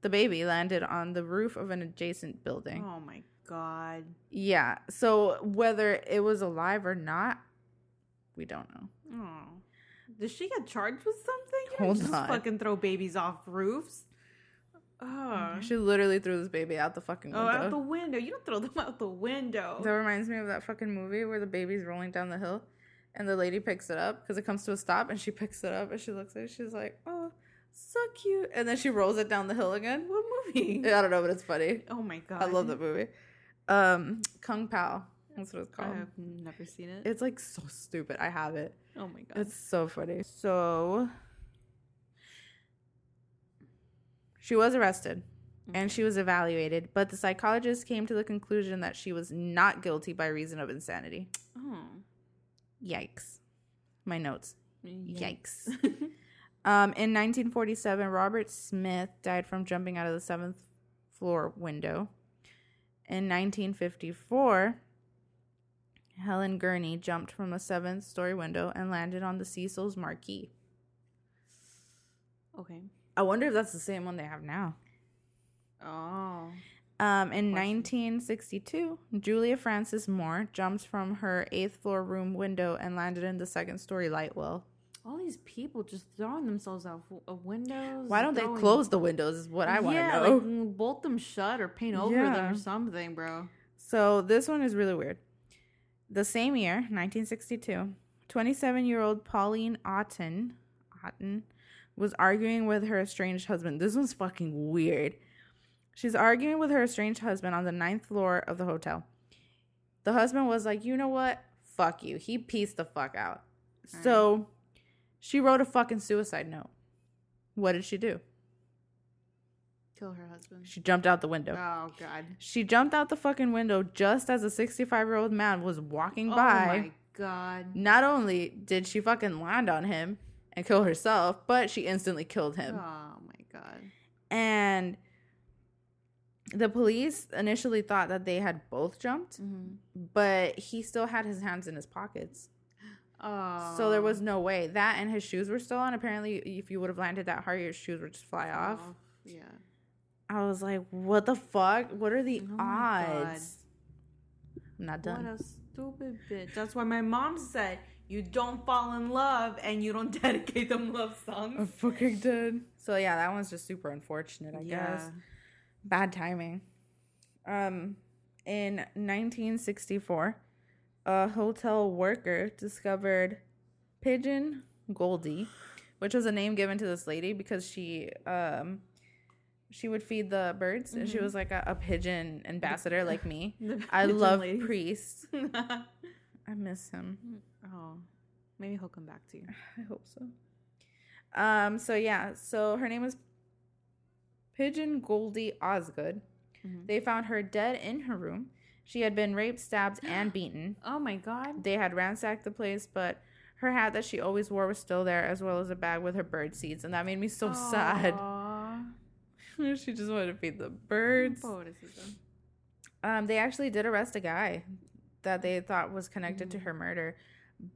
The baby landed on the roof of an adjacent building. Oh my god. Yeah. So whether it was alive or not, we don't know. Oh. Does she get charged with something? You Hold just on. fucking throw babies off roofs. Oh. She literally threw this baby out the fucking window. Oh, out the window. You don't throw them out the window. that reminds me of that fucking movie where the baby's rolling down the hill and the lady picks it up because it comes to a stop and she picks it up and she looks at it. She's like, oh, so cute. And then she rolls it down the hill again. what movie? I don't know, but it's funny. Oh my god. I love that movie. Um, Kung Pao. That's what it's called. I've never seen it. It's like so stupid. I have it. oh my god. It's so funny. So she was arrested and she was evaluated, but the psychologist came to the conclusion that she was not guilty by reason of insanity. oh. Yikes. My notes. Yikes. Yikes. Um, in 1947, Robert Smith died from jumping out of the seventh floor window. In 1954, Helen Gurnee jumped from a seventh story window and landed on the Cecil's marquee. Okay. I wonder if that's the same one they have now. Oh. Um, in 1962, Julia Frances Moore jumped from her eighth floor room window and landed in the second story light well. All these people just throwing themselves out of windows. Why don't they close the windows? Is what I want to yeah, know. Like, mm, bolt them shut or paint over them or something, bro. So this one is really weird. The same year, 1962, 27 year old Pauline Otton, Otton was arguing with her estranged husband. This one's fucking weird. She's arguing with her estranged husband on the ninth floor of the hotel. The husband was like, you know what? Fuck you. He pieced the fuck out. So she wrote a fucking suicide note. What did she do? Kill her husband. She jumped out the window. Oh God. She jumped out the fucking window just as a 65 year old man was walking Oh by. Oh my God. Not only did she fucking land on him and kill herself, but she instantly killed him. Oh my God. And the police initially thought that they had both jumped, Mm-hmm. but he still had his hands in his pockets. Oh. So there was no way. That and his shoes were still on. Apparently, if you would have landed that hard, your shoes would just fly off. Yeah. I was like, what the fuck? What are the Oh odds? I'm not done. What a stupid bitch. That's why my mom said you don't fall in love and you don't dedicate them love songs. I fucking dead. So yeah, that one's just super unfortunate, I guess. Bad timing. Um in 1964, a hotel worker discovered Pigeon Goldie, which was a name given to this lady because she um she would feed the birds and she Mhm. was like a, a pigeon ambassador like me. I love lady. Priest. I miss him. Oh, maybe he'll come back to you. I hope so. Um. So yeah. So her name was Pigeon Goldie Osgood. Mhm. They found her dead in her room. She had been raped, stabbed, and beaten. Oh my God. They had ransacked the place, but her hat that she always wore was still there, as well as a bag with her bird seeds, and that made me so sad. She just wanted to feed the birds. Um, they actually did arrest a guy that they thought was connected to her murder,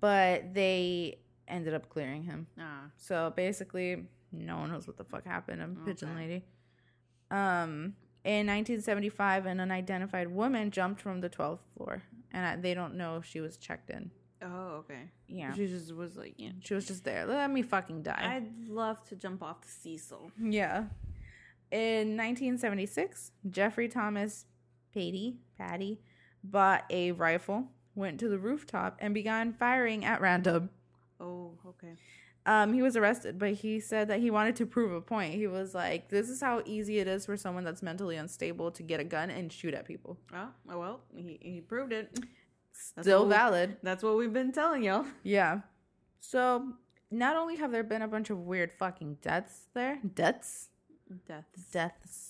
but they ended up clearing him. Ah. So basically, no one knows what the fuck happened. I'm pigeon lady. Um, in 1975, an unidentified woman jumped from the 12th floor, and I, they don't know if she was checked in. Oh, okay. Yeah, She just was like, yeah. she was just there. Let me fucking die. I'd love to jump off the Cecil. yeah. In 1976, Jeffrey Thomas Patty Patty bought a rifle, went to the rooftop, and began firing at random. Oh, okay. Um, he was arrested, but he said that he wanted to prove a point. He was like, "This is how easy it is for someone that's mentally unstable to get a gun and shoot at people." Oh, oh well, he, he proved it. That's Still we- valid, That's what we've been telling y'all. yeah. So, not only have there been a bunch of weird fucking deaths there, deaths, Deaths. deaths.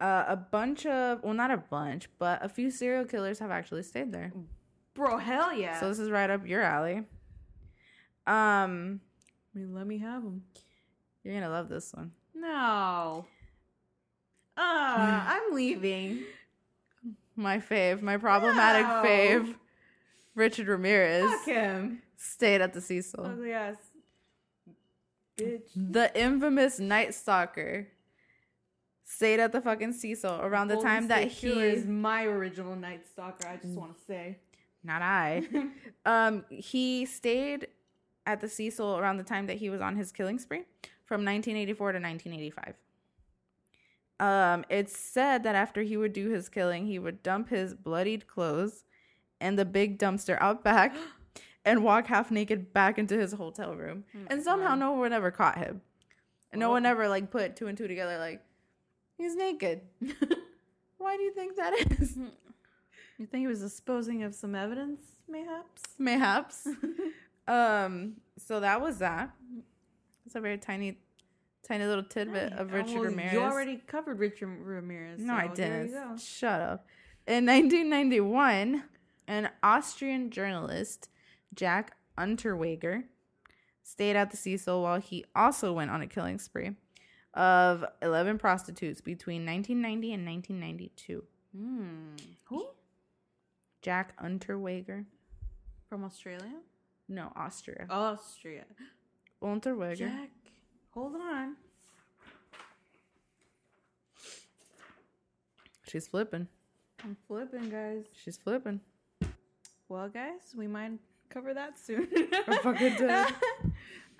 Uh, a bunch of, well, not a bunch, but a few serial killers have actually stayed there. Bro, hell yeah. So this is right up your alley. Um, I mean, let me have them. you're gonna love this one. No. Ah, I'm leaving. My fave, my problematic No. fave, Richard Ramirez, Fuck him. stayed at the Cecil. Oh, yes. Bitch. The infamous Night Stalker stayed at the fucking Cecil around the Golden time that State Killer he, is my original Night Stalker. I just want to say. not I, um, he stayed at the Cecil around the time that he was on his killing spree from 1984 to 1985. Um, it's said that after he would do his killing, he would dump his bloodied clothes in the big dumpster out back and walk half naked back into his hotel room. And somehow no one ever caught him. And no one ever like put two and two together like he's naked. Why do you think that is? you think he was disposing of some evidence, mayhaps? Mayhaps. um so that was that. It's a very tiny tiny little tidbit of Hey, Richard well, Ramirez. You already covered Richard Ramirez. No, I so you didn't. Shut up. In 1991, an Austrian journalist, Jack Unterweger, stayed at the Cecil while he also went on a killing spree of 11 prostitutes between 1990 and 1992. Hmm. Who? Jack Unterweger. From Australia? No, Austria. Austria. Unterweger. Jack, hold on. She's flipping. I'm flipping, guys. She's flipping. Well, guys, we might cover that soon. I'm fucking dead.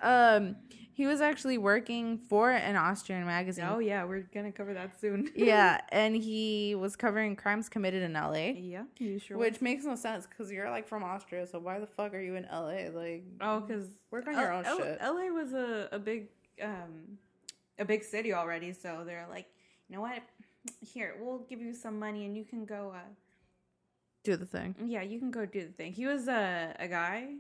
Um, he was actually working for an Austrian magazine. oh yeah, we're gonna cover that soon. yeah, and he was covering crimes committed in LA, yeah. You sure? which makes no sense because you're like from Austria, so why the fuck are you in LA? Like, Oh, because Work on your own shit. LA was a, a big um a big city already, so they're like, you know what? Here, we'll give you some money and you can go. Uh, do the thing. yeah, you can go do the thing. He was a a guy.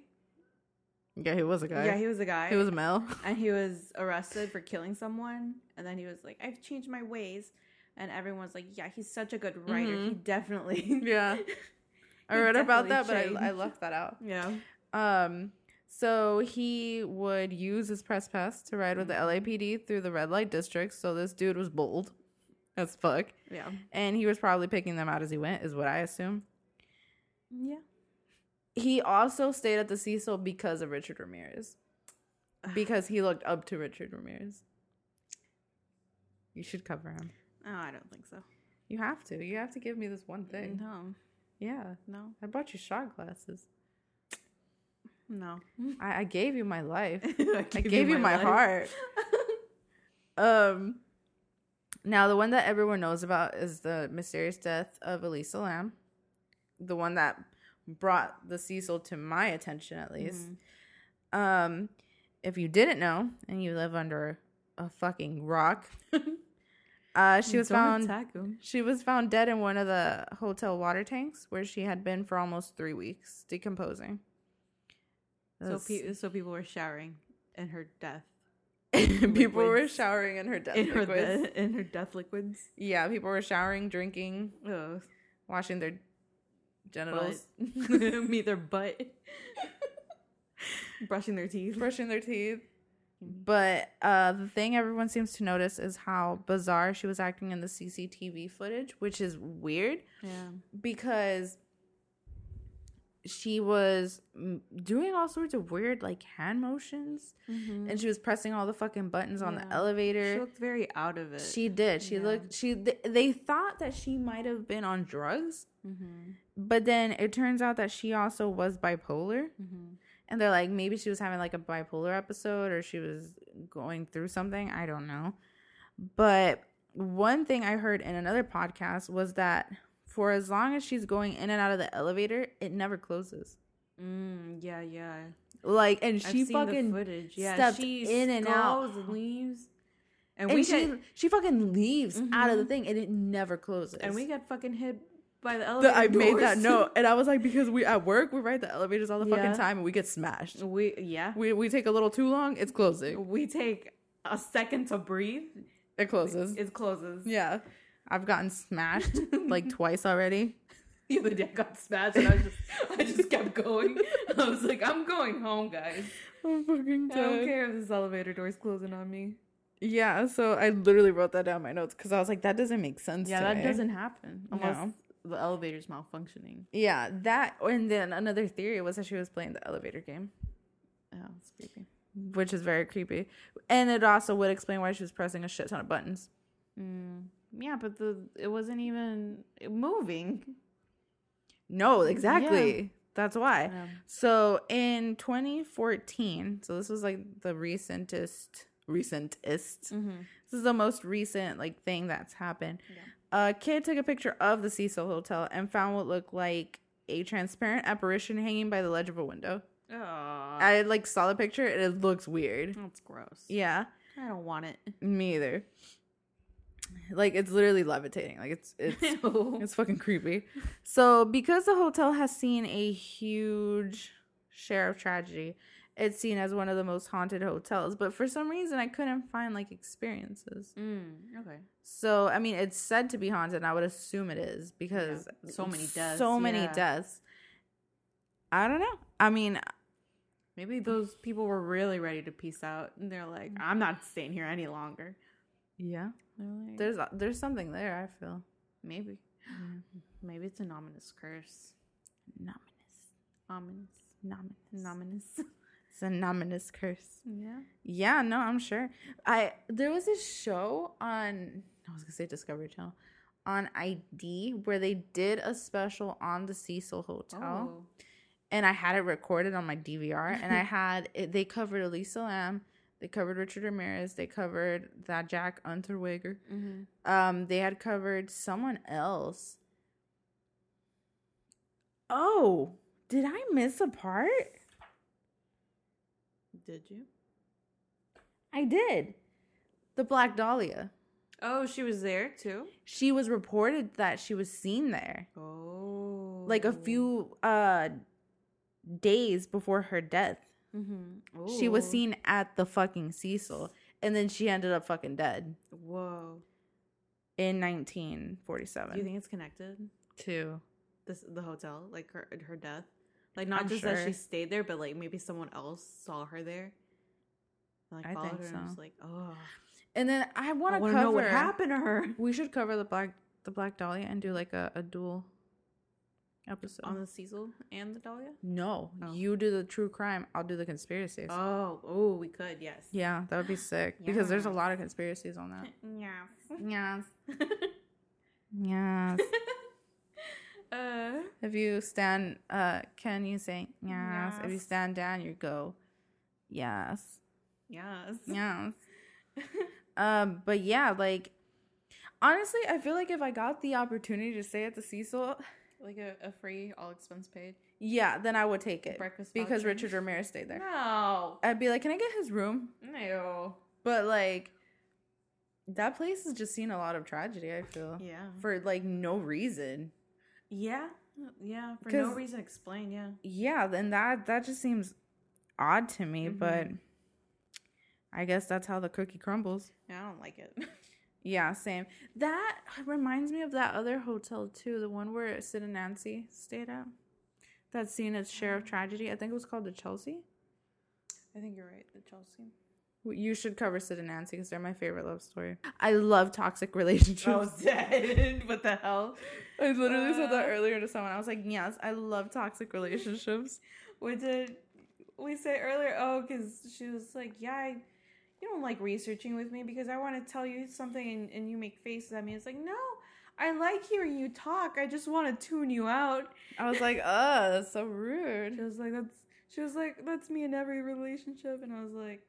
Yeah, he was a guy. Yeah, he was a guy. he was a male. and he was arrested for killing someone. And then he was like, "I've changed my ways." And everyone's like, "Yeah, he's such a good writer. He Mhm. definitely." yeah, I read about that, but I, I left that out. yeah. Um, so he would use his press pass to ride with the Mhm. LAPD through the red light district. So this dude was bold as fuck, Yeah. and he was probably picking them out as he went, is what I assume. Yeah. He also stayed at the Cecil because of Richard Ramirez, because he looked up to Richard Ramirez. You should cover him. Oh, I don't think so. You have to. You have to give me this one thing. No. Yeah, No. I bought you shot glasses. No. I, I gave you my life. I I gave you my life. heart. Um, now the one that everyone knows about is the mysterious death of Elisa Lam, the one that brought the Cecil to my attention, at least. Mhm. Um, if you didn't know and you live under a fucking rock, uh, she was Don't found. She was found dead in one of the hotel water tanks where she had been for almost three weeks, decomposing. So, pe- so people were showering in her death. people were showering in her death in her liquids. de- in her death liquids. Yeah, people were showering, drinking, Ugh. washing their genitals, Butt. Me their butt. Brushing their teeth. brushing their teeth. But uh, the thing everyone seems to notice is how bizarre she was acting in the CCTV footage, which is weird Yeah. because she was doing all sorts of weird like hand motions Mm-hmm. and she was pressing all the fucking buttons on the elevator. She looked very out of it. She did. She Yeah. looked. She. Th- they thought that she might have been on drugs, mm-hmm. But then it turns out that she also was bipolar. Mm-hmm. And they're like, maybe she was having like a bipolar episode or she was going through something. I don't know. But one thing I heard in another podcast was that for as long as she's going in and out of the elevator, it never closes. Mm, yeah, yeah. Like, and she fucking footage. Yeah, stepped she in and out. and leaves, and, and we she get she fucking leaves out of the Mhm. thing and it never closes. and we get fucking hit by the The- elevator. I made that note, and I was like, because we at work we ride the elevators all the Yeah. fucking time, and we get smashed. We yeah. We we take a little too long, it's closing. We take a second to breathe. It closes. It closes. Yeah, I've gotten smashed like twice already. The other day I got smashed and I just I just kept going. I was like, I'm going home, guys. I'm fucking I don't care if this elevator door is closing on me. Yeah, so I literally wrote that down in my notes because I was like, that doesn't make sense. Yeah, that me. doesn't happen unless No. The elevator's malfunctioning. Yeah, that. And then another theory was that she was playing the elevator game, Oh, it's creepy. which is very creepy. And it also would explain why she was pressing a shit ton of buttons. Mm. Yeah, but the it wasn't even moving. No, exactly. That's why. Yeah. So in 2014, so this was like the recentest, recentest. Mm-hmm. This is the most recent like thing that's happened. Yeah. A kid took a picture of the Cecil Hotel and found what looked like a transparent apparition hanging by the ledge of a window. Oh, I like saw the picture and it looks weird. that's gross. Yeah, I don't want it. me either. Like it's literally levitating. Like it's it's It's fucking creepy. So, because the hotel has seen a huge share of tragedy, it's seen as one of the most haunted hotels. But for some reason, I couldn't find like experiences. Mm, okay. So, I mean, it's said to be haunted. And I would assume it is because Yeah, so many deaths, So many deaths. I don't know. I mean, Maybe those people were really ready to peace out, and they're like, "I'm not staying here any longer." yeah. Like, There's there's something there. I feel. maybe. Maybe it's an ominous curse. Nominous. Ominous. Nominous. Ominous. It's a nominous curse. yeah. Yeah, no, I'm sure. I there was this show on I was gonna say Discovery Channel on ID where they did a special on the Cecil Hotel, Oh. and I had it recorded on my DVR, and I had it, they covered Elisa Lam, they covered Richard Ramirez, they covered that Jack Unterweger, Mm-hmm. um, they had covered someone else. Oh, did I miss a part? Did you? I did. The Black Dahlia. Oh, she was there too. She was reported that she was seen there Oh. like a few uh days before her death. Mm-hmm. She was seen at the fucking Cecil and then she ended up fucking dead Whoa. in 1947. Do you think it's connected? to This the hotel, like her her death, like not I'm just that she stayed there, but like maybe someone else saw her there. Like I think her and was so. like, oh, And then I want to cover know what happened to her We should cover the black the Black Dahlia and do like a, a dual episode. on the Cecil and the Dahlia. no, Oh. you do the true crime, I'll do the conspiracies. Oh, oh, we could, yes. yeah, that would be sick because there's a lot of conspiracies on that. Yes. Yes. Yes. uh, If you stand, uh, can you say yes? If you stand down, you go, yes, yes. yes. um, but yeah, like honestly, I feel like if I got the opportunity to stay at the Cecil, Like a, a free all expense paid yeah, then I would take it breakfast because voucher. Richard Ramirez stayed there. No. I'd be like, can I get his room? No. But like, that place has just seen a lot of tragedy. I feel Yeah. for like no reason. Yeah. Yeah. For no reason explained. Yeah. yeah then that that just seems odd to me Mhm. but i guess that's how the cookie crumbles Yeah. I don't like it. yeah same that reminds me of that other hotel too the one where sid and nancy stayed at that's seen its share of tragedy i think it was called the chelsea I think you're right. The Chelsea. You should cover sid and nancy because they're my favorite love story i love toxic relationships I was dead. what the hell? i literally said that Uh. earlier to someone i was like yes i love toxic relationships What did we say earlier? Oh, because she was like, yeah, I, you don't like researching with me because I want to tell you something and, and you make faces at me. It's like, no, I like hearing you talk. I just want to tune you out. i was like uh that's so rude She was like, that's, she was like, that's me in every relationship. And I was like,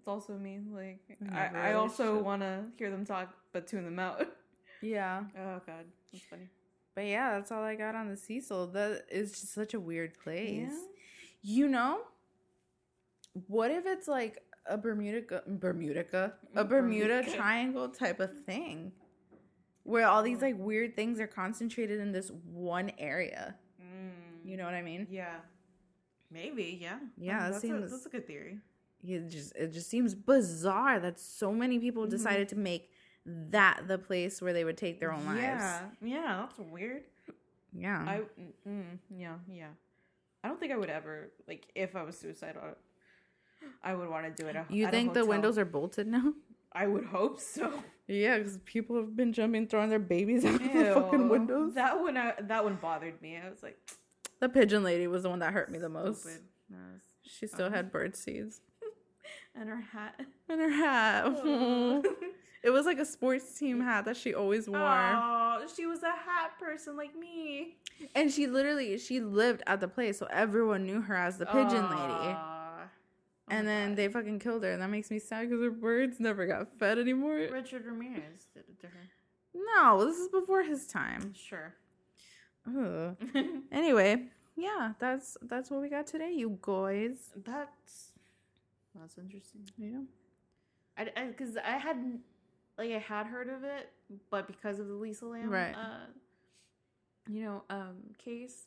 that's also me. Like, I, I also want to hear them talk, but tune them out. yeah Oh, God. That's funny. But yeah, that's all I got on the Cecil. That is just such a weird place. Yeah. You know, what if it's like a Bermuda Bermuda a Bermuda. Triangle type of thing, where all these like weird things are concentrated in this one area. Mm. You know what I mean? Yeah. Maybe, yeah. Yeah, that that's, a, seems- that's a good theory. It just it just seems bizarre that so many people Mhm. decided to make that the place where they would take their own lives. Yeah, yeah, that's weird. Yeah. I, mm, yeah, yeah. I don't think I would ever like if I was suicidal. I would want to do it. At, you think the windows are bolted now? I would hope so. Yeah, because people have been jumping, throwing their babies out of the fucking windows. That one, I, that one bothered me. I was like, The pigeon lady was the one that hurt me the most. She still Uh-huh. had bird seeds And her hat. And her hat. Oh, it was like a sports team hat that she always wore. Aw, she was a hat person like me. And she literally she lived at the place, so everyone knew her as the pigeon lady. Oh and then God. they fucking killed her, and that makes me sad because her birds never got fed anymore. Richard Ramirez did it to her. No, this is before his time. Sure. Anyway, yeah, that's that's what we got today, you guys. That's that's interesting. Yeah. I because I, hadn't like I had heard of it, but because of the Lisa Lam, Right. Uh, you know, um, case,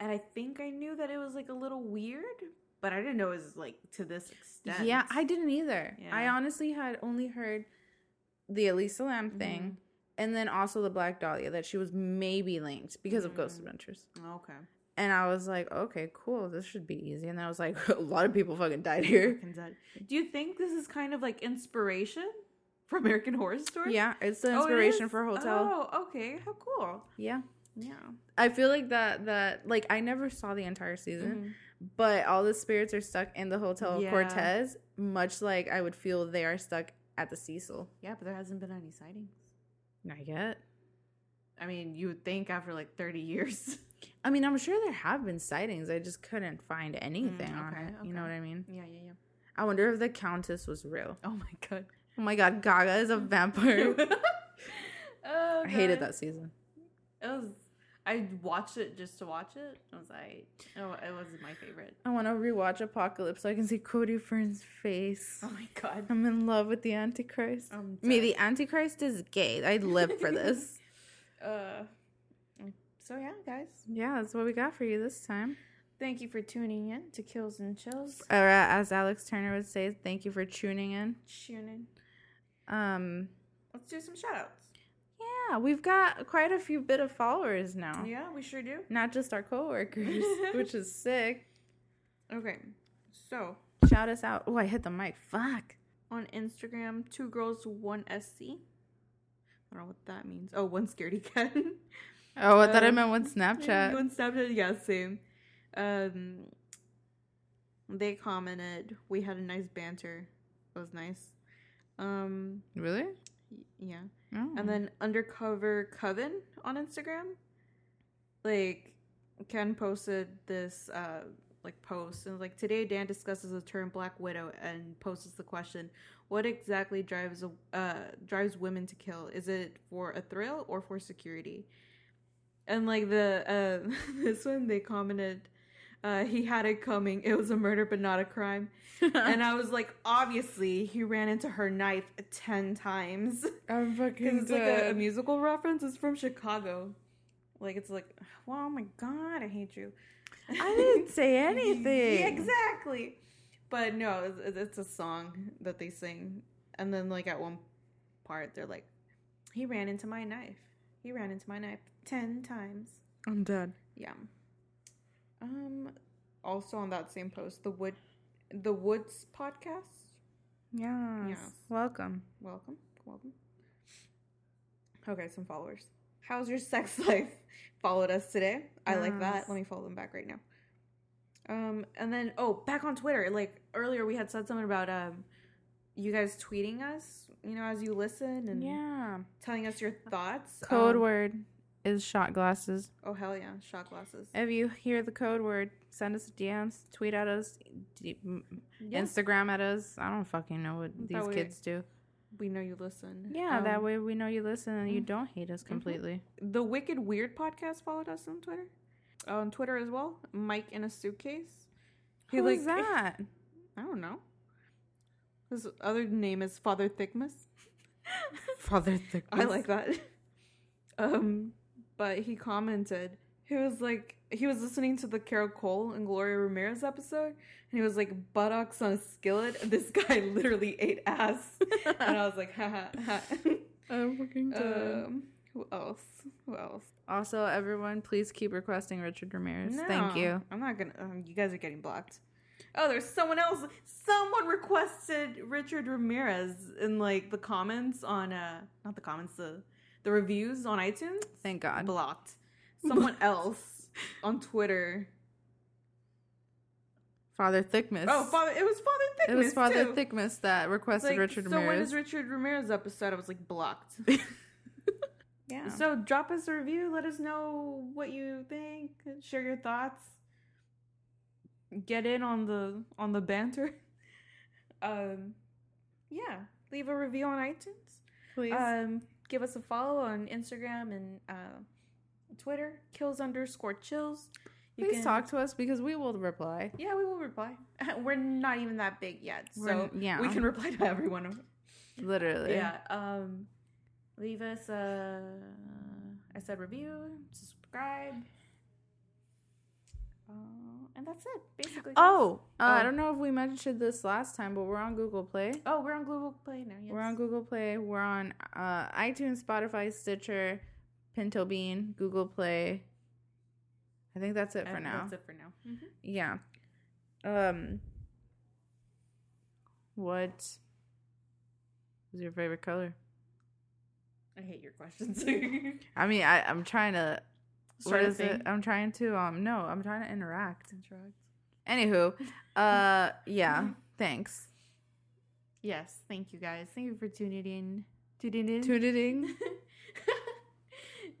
and I think I knew that it was like a little weird, but I didn't know it was like to this extent. Yeah, I didn't either. I honestly had only heard the Elisa Lam thing Mhm. and then also the Black Dahlia that she was maybe linked because of Ghost Mm. Adventures. okay. And I was like, okay, cool, this should be easy. And then I was like, a lot of people fucking died here. Fucking dead. Do you think this is kind of like inspiration for American Horror Story? Yeah, it's the Oh, it inspiration for Hotel. Oh, okay. How cool. Yeah. Yeah. I feel like that that like I never saw the entire season, Mhm. but all the spirits are stuck in the Hotel Yeah. Cortez, much like I would feel they are stuck at the Cecil. Yeah, but there hasn't been any sightings. Not yet. I mean, you would think after like 30 years. I mean, I'm sure there have been sightings. I just couldn't find anything on okay, it. You know what I mean? yeah, yeah, yeah. I wonder if the Countess was real. Oh my god. Oh my god, Gaga is a vampire. oh, I hated that season. It was. I watched it just to watch it. I was like, oh, it wasn't my favorite. I want to rewatch Apocalypse so I can see Cody Fern's face. Oh my god. I'm in love with the Antichrist. Me, the Antichrist is gay. I'd live for this. Uh. So yeah, guys. yeah, that's what we got for you this time. Thank you for tuning in to Kills and Chills. Or uh, as Alex Turner would say, thank you for tuning in. Tune in. Um, Let's do some shout outs. yeah, we've got quite a few bit of followers now. Yeah, we sure do. Not just our coworkers, which is sick. Okay. So Shout us out. Oh, I hit the mic. Fuck. on Instagram, two girls, one SC. I don't know what that means. Oh, one scaredy cat. Oh, I thought I Um, meant with Snapchat. On Snapchat, yeah, same. Um, they commented. We had a nice banter. It was nice. Um, Really? yeah. Oh. And then undercover coven on Instagram. Like Ken posted this uh like post and like today Dan discusses the term Black Widow and poses the question, what exactly drives a uh drives women to kill? Is it for a thrill or for security? And like the uh this one they commented uh he had it coming. It was a murder but not a crime. and I was like obviously he ran into her knife 10 times. I'm fucking it's like a, a musical reference. It's from Chicago. Like it's like, well, oh my god, I hate you. I didn't say anything. Yeah, exactly. But no, it's, it's a song that they sing, and then like at one part, they're like, "He ran into my knife. He ran into my knife ten times." I'm dead. Yeah. Um. Also on that same post, the wood, the Woods podcast. Yeah. Yes. Welcome. Welcome, welcome. Okay, some followers. How's your sex life? Followed us today. I like that. Let me follow them back right now. Um, and then oh, back on Twitter. Like earlier, we had said something about um, you guys tweeting us. You know, as you listen and Yeah. telling us your thoughts. Code Um, word is shot glasses. Oh hell yeah, shot glasses. If you hear the code word, send us DMs, tweet at us, d- Yeah, Instagram at us. I don't fucking know what these kids do. we know you listen. Yeah, that Um, way we know you listen and you mhm. don't hate us completely. The Wicked Weird podcast followed us on Twitter. On Twitter as well. Mike in a suitcase. He, Who's like- that? I don't know. His other name is Father Thickness. Father Thick. I like that. Um, but he commented. He was like, he was listening to the Carol Cole and Gloria Ramirez episode, and he was like, buttocks on a skillet. This guy literally ate ass, and I was like, ha ha ha. I'm fucking dead. um, who else? Who else? also, everyone, please keep requesting Richard Ramirez. Thank you. I'm not gonna. Um, you guys are getting blocked. Oh, there's someone else. Someone requested Richard Ramirez in like the comments on uh not the comments the the reviews on iTunes. Thank God. Blocked. Someone else on Twitter. Father Thickness. Oh, father. It was Father it was Father too. Thickness that requested like, Richard so when Ramirez. is Richard Ramirez episode? I was like blocked. yeah. So drop us a review. Let us know what you think. Share your thoughts. Get in on the on the banter. Um, yeah. Leave a review on iTunes. please. Um, give us a follow on Instagram and uh, Twitter. Kills underscore chills. You please can- talk to us because we will reply. Yeah, we will reply. We're not even that big yet, so We're- yeah. we can reply to everyone. Literally. Yeah. Um, leave us a. I said review, subscribe, uh, and that's it basically. Oh, uh, I Oh. don't know if we mentioned this last time, but we're on Google Play. oh, we're on Google Play now. Yes. We're on Google Play. We're on uh, iTunes, Spotify, Stitcher, Pinto Bean, Google Play. I think that's it for And now. That's it for now. Mhm. Yeah. Um. What? What's your favorite color? I hate your questions. I mean, I, I'm trying to. What a is it? I'm trying to. Um, no, I'm trying to interact. Anywho, uh, yeah. Thanks. yes, thank you guys. Thank you for tuning in. Tuning in. Tuning. in.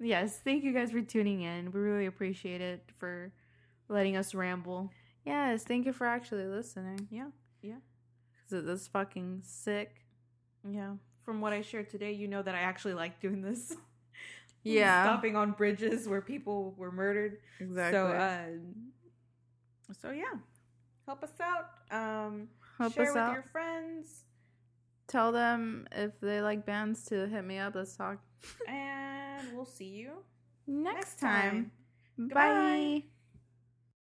yes, thank you guys for tuning in. We really appreciate it for letting us ramble. Yes, thank you for actually listening. Yeah, yeah. Cause it is fucking sick. Yeah. From what I shared today, you know that I actually like doing this. Yeah. Stopping on bridges where people were murdered. Exactly. So, uh, so yeah. Help us out. Um, Help share us with out. your friends. Tell them if they like bands to hit me up. Let's talk And we'll see you next, next time. time. Bye.